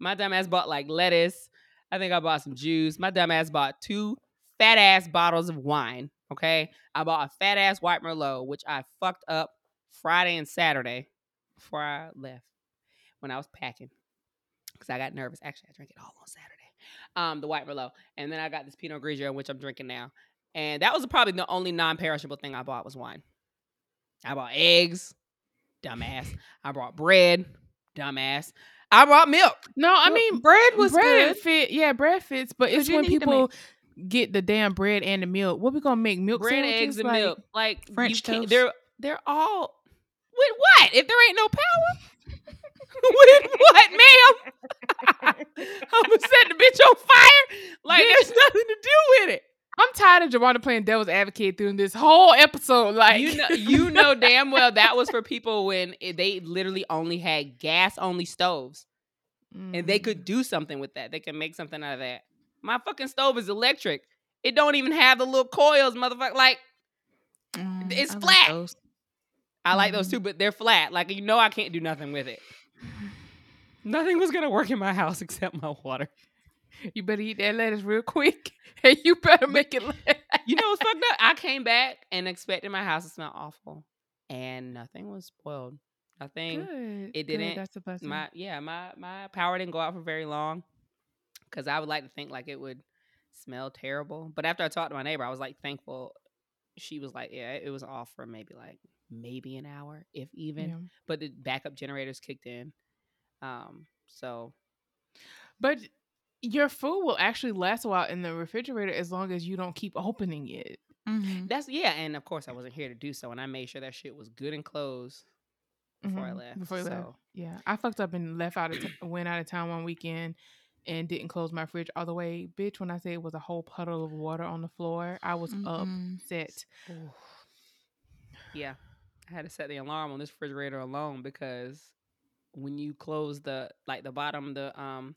My dumb ass bought like lettuce. I think I bought some juice. My dumb ass bought two fat ass bottles of wine. Okay, I bought a fat ass white merlot, which I fucked up Friday and Saturday before I left when I was packing because I got nervous. Actually, I drank it all on Saturday. Um, the white merlot, and then I got this Pinot Grigio, which I'm drinking now. And that was probably the only non-perishable thing I bought was wine. I bought eggs, dumbass. I brought bread, dumbass. I brought milk. No, I Well, mean bread was bread good. fit. Yeah, bread fits, but it's when people get the damn bread and the milk. What we gonna make milk bread, sandwiches? eggs, and Like, milk. Like French toast. they're they're all with what? If there ain't no power, (laughs) with what, ma'am? (laughs) I'm gonna set the bitch on fire. Like there's nothing to do with it. I'm tired of Javonda playing devil's advocate through this whole episode. Like you know, (laughs) you know damn well that was for people when they literally only had gas only stoves, and they Mm. could do something with that. They can make something out of that. My fucking stove is electric. It don't even have the little coils, motherfucker. Like Mm, It's I like flat. those. I like those Mhm. too, but they're flat. Like you know, I can't do nothing with it. (sighs) Nothing was gonna work in my house (laughs) except my water. You better eat that lettuce real quick, (laughs) and you better make it. (laughs) You know what's fucked up? I came back and expected my house to smell awful, and nothing was spoiled. Nothing. Good. it didn't- That's a blessing. My yeah, my my power didn't go out for very long, because I would like to think like it would smell terrible. But after I talked to my neighbor, I was like thankful. She was like, yeah, it was off for maybe like maybe an hour, if even. Yeah. But the backup generators kicked in. Um. So But your food will actually last a while in the refrigerator as long as you don't keep opening it. Mhm. That's yeah, and of course I wasn't here to do so, and I made sure that shit was good and closed before I Mhm, left. Before you left. Yeah, I fucked up and left out of t- went out of town one weekend and didn't close my fridge all the way. Bitch, when I say it was a whole puddle of water on the floor, I was Mm-mm. upset. yeah, I had to set the alarm on this refrigerator alone because when you close the like the bottom the um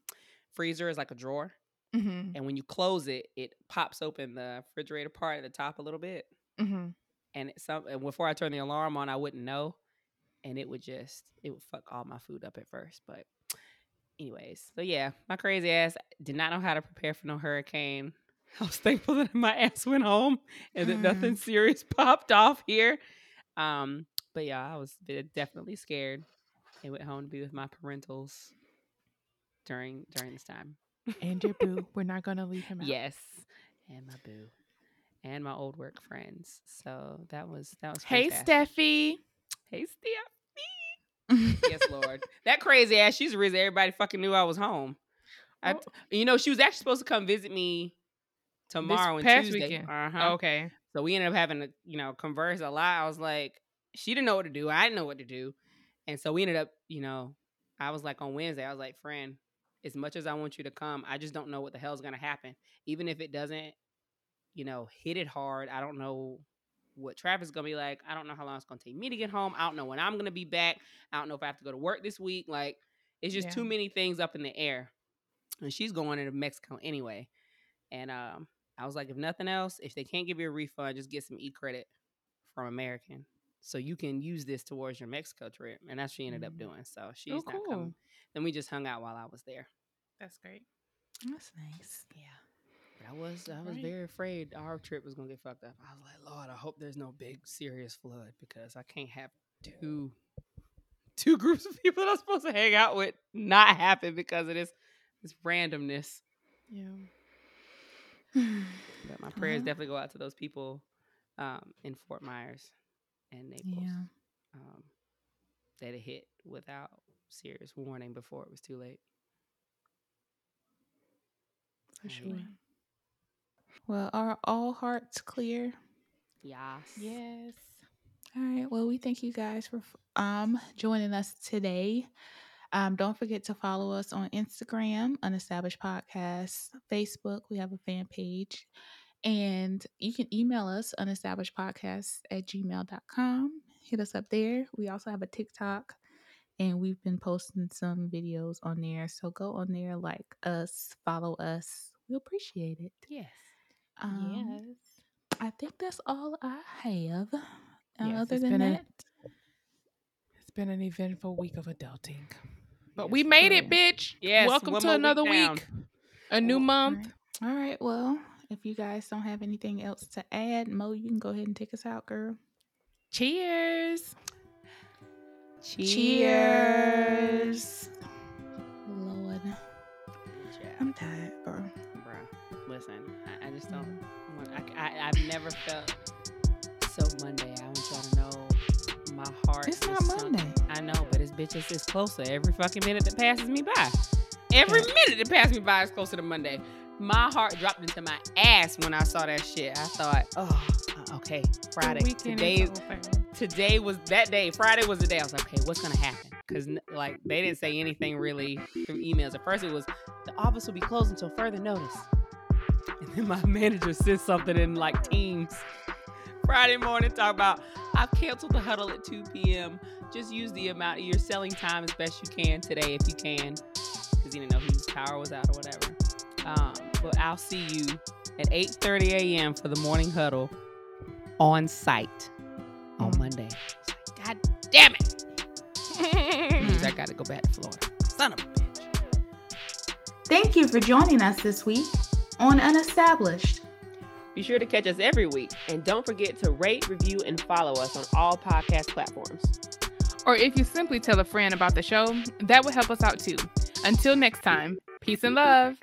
freezer is like a drawer, Mm-hmm. and when you close it, it pops open the refrigerator part at the top a little bit, Mm-hmm. and some and before I turn the alarm on, I wouldn't know, and it would just it would fuck all my food up at first, but. Anyways, so yeah, my crazy ass did not know how to prepare for no hurricane. (laughs) I was thankful that my ass went home and that Mm. nothing (laughs) serious popped off here. Um, but yeah, I was definitely scared and went home to be with my parentals during during this time. And your boo, we're not gonna leave him out. Yes, and my boo, and my old work friends. So that was that was. Hey, fantastic. Steffi. Hey, Steffi. (laughs) yes, Lord. That crazy ass. She's reason everybody fucking knew I was home. I, Oh. you know, she was actually supposed to come visit me tomorrow and past Tuesday. weekend. Uh-huh. Okay. So we ended up having to, you know, converse a lot. I was like, she didn't know what to do. I didn't know what to do. And so we ended up, you know, I was like on Wednesday, I was like, friend, as much as I want you to come, I just don't know what the hell's gonna happen. Even if it doesn't, you know, hit it hard, I don't know what traffic's gonna be like. I don't know how long it's gonna take me to get home. I don't know when I'm gonna be back. I don't know if I have to go to work this week. Like, it's just Yeah. too many things up in the air. And she's going into Mexico anyway. And um, I was like, if nothing else, if they can't give you a refund, just get some e credit from American. So you can use this towards your Mexico trip. And that's what she ended up Mm. doing. So she's Oh, not coming. Then we just hung out while I was there. That's great. That's nice. Yeah. But I was I was Right. very afraid our trip was gonna get fucked up. I was like, Lord, I hope there's no big serious flood because I can't have two two groups of people that I'm supposed to hang out with not happen because of this this randomness. Yeah. (sighs) But my prayers Well. definitely go out to those people um, in Fort Myers and Naples. Yeah. Um, that it hit without serious warning before it was too late. For Anyway. sure. Well, are all hearts clear? Yes. Yes. All right. Well, we thank you guys for um joining us today. Um, don't forget to follow us on Instagram, Unestablished Podcast, Facebook. We have a fan page. And you can email us, unestablished at gmail.com. Hit us up there. We also have a TikTok and we've been posting some videos on there. So go on there, like us, follow us. We appreciate it. Yes. Um, I think that's all I have. Yes, other than been a- that, It's been an eventful week of adulting. But Yes, we made it, bitch. Yes, Welcome to more week another week. A new All month. right. All right. Well, if you guys don't have anything else to add, Mo, you can go ahead and take us out, girl. Cheers. Cheers. Lord, Yeah. I'm tired, bro. Bruh, listen, I, I just don't. Mm. want- I, I, I've never felt so Monday. I want y'all to know my heart. It's not Monday. I know, but this bitch is closer every fucking minute that passes me by. Every minute that passes me by is closer to Monday. My heart dropped into my ass when I saw that shit. I thought, oh, okay, Friday. weekend Today, today was that day. Friday was the day. I was like, okay, what's gonna happen? Because like they didn't say anything really through emails. At first, it was the office will be closed until further notice. (laughs) And then my manager said something in like Teams Friday morning, talk about I've canceled the huddle at 2 p.m. Just use the amount of your selling time as best you can today if you can, because he didn't know whose power was out or whatever. Um, but I'll see you at 8:30 a.m. for the morning huddle on site on Mm. Monday. God damn it! Means (laughs) I got to go back to Florida. Son of a bitch. Thank you for joining us this week on Unestablished. Be sure to catch us every week, and don't forget to rate, review, and follow us on all podcast platforms. Or if you simply tell a friend about the show, that would help us out too. Until next time, peace and love.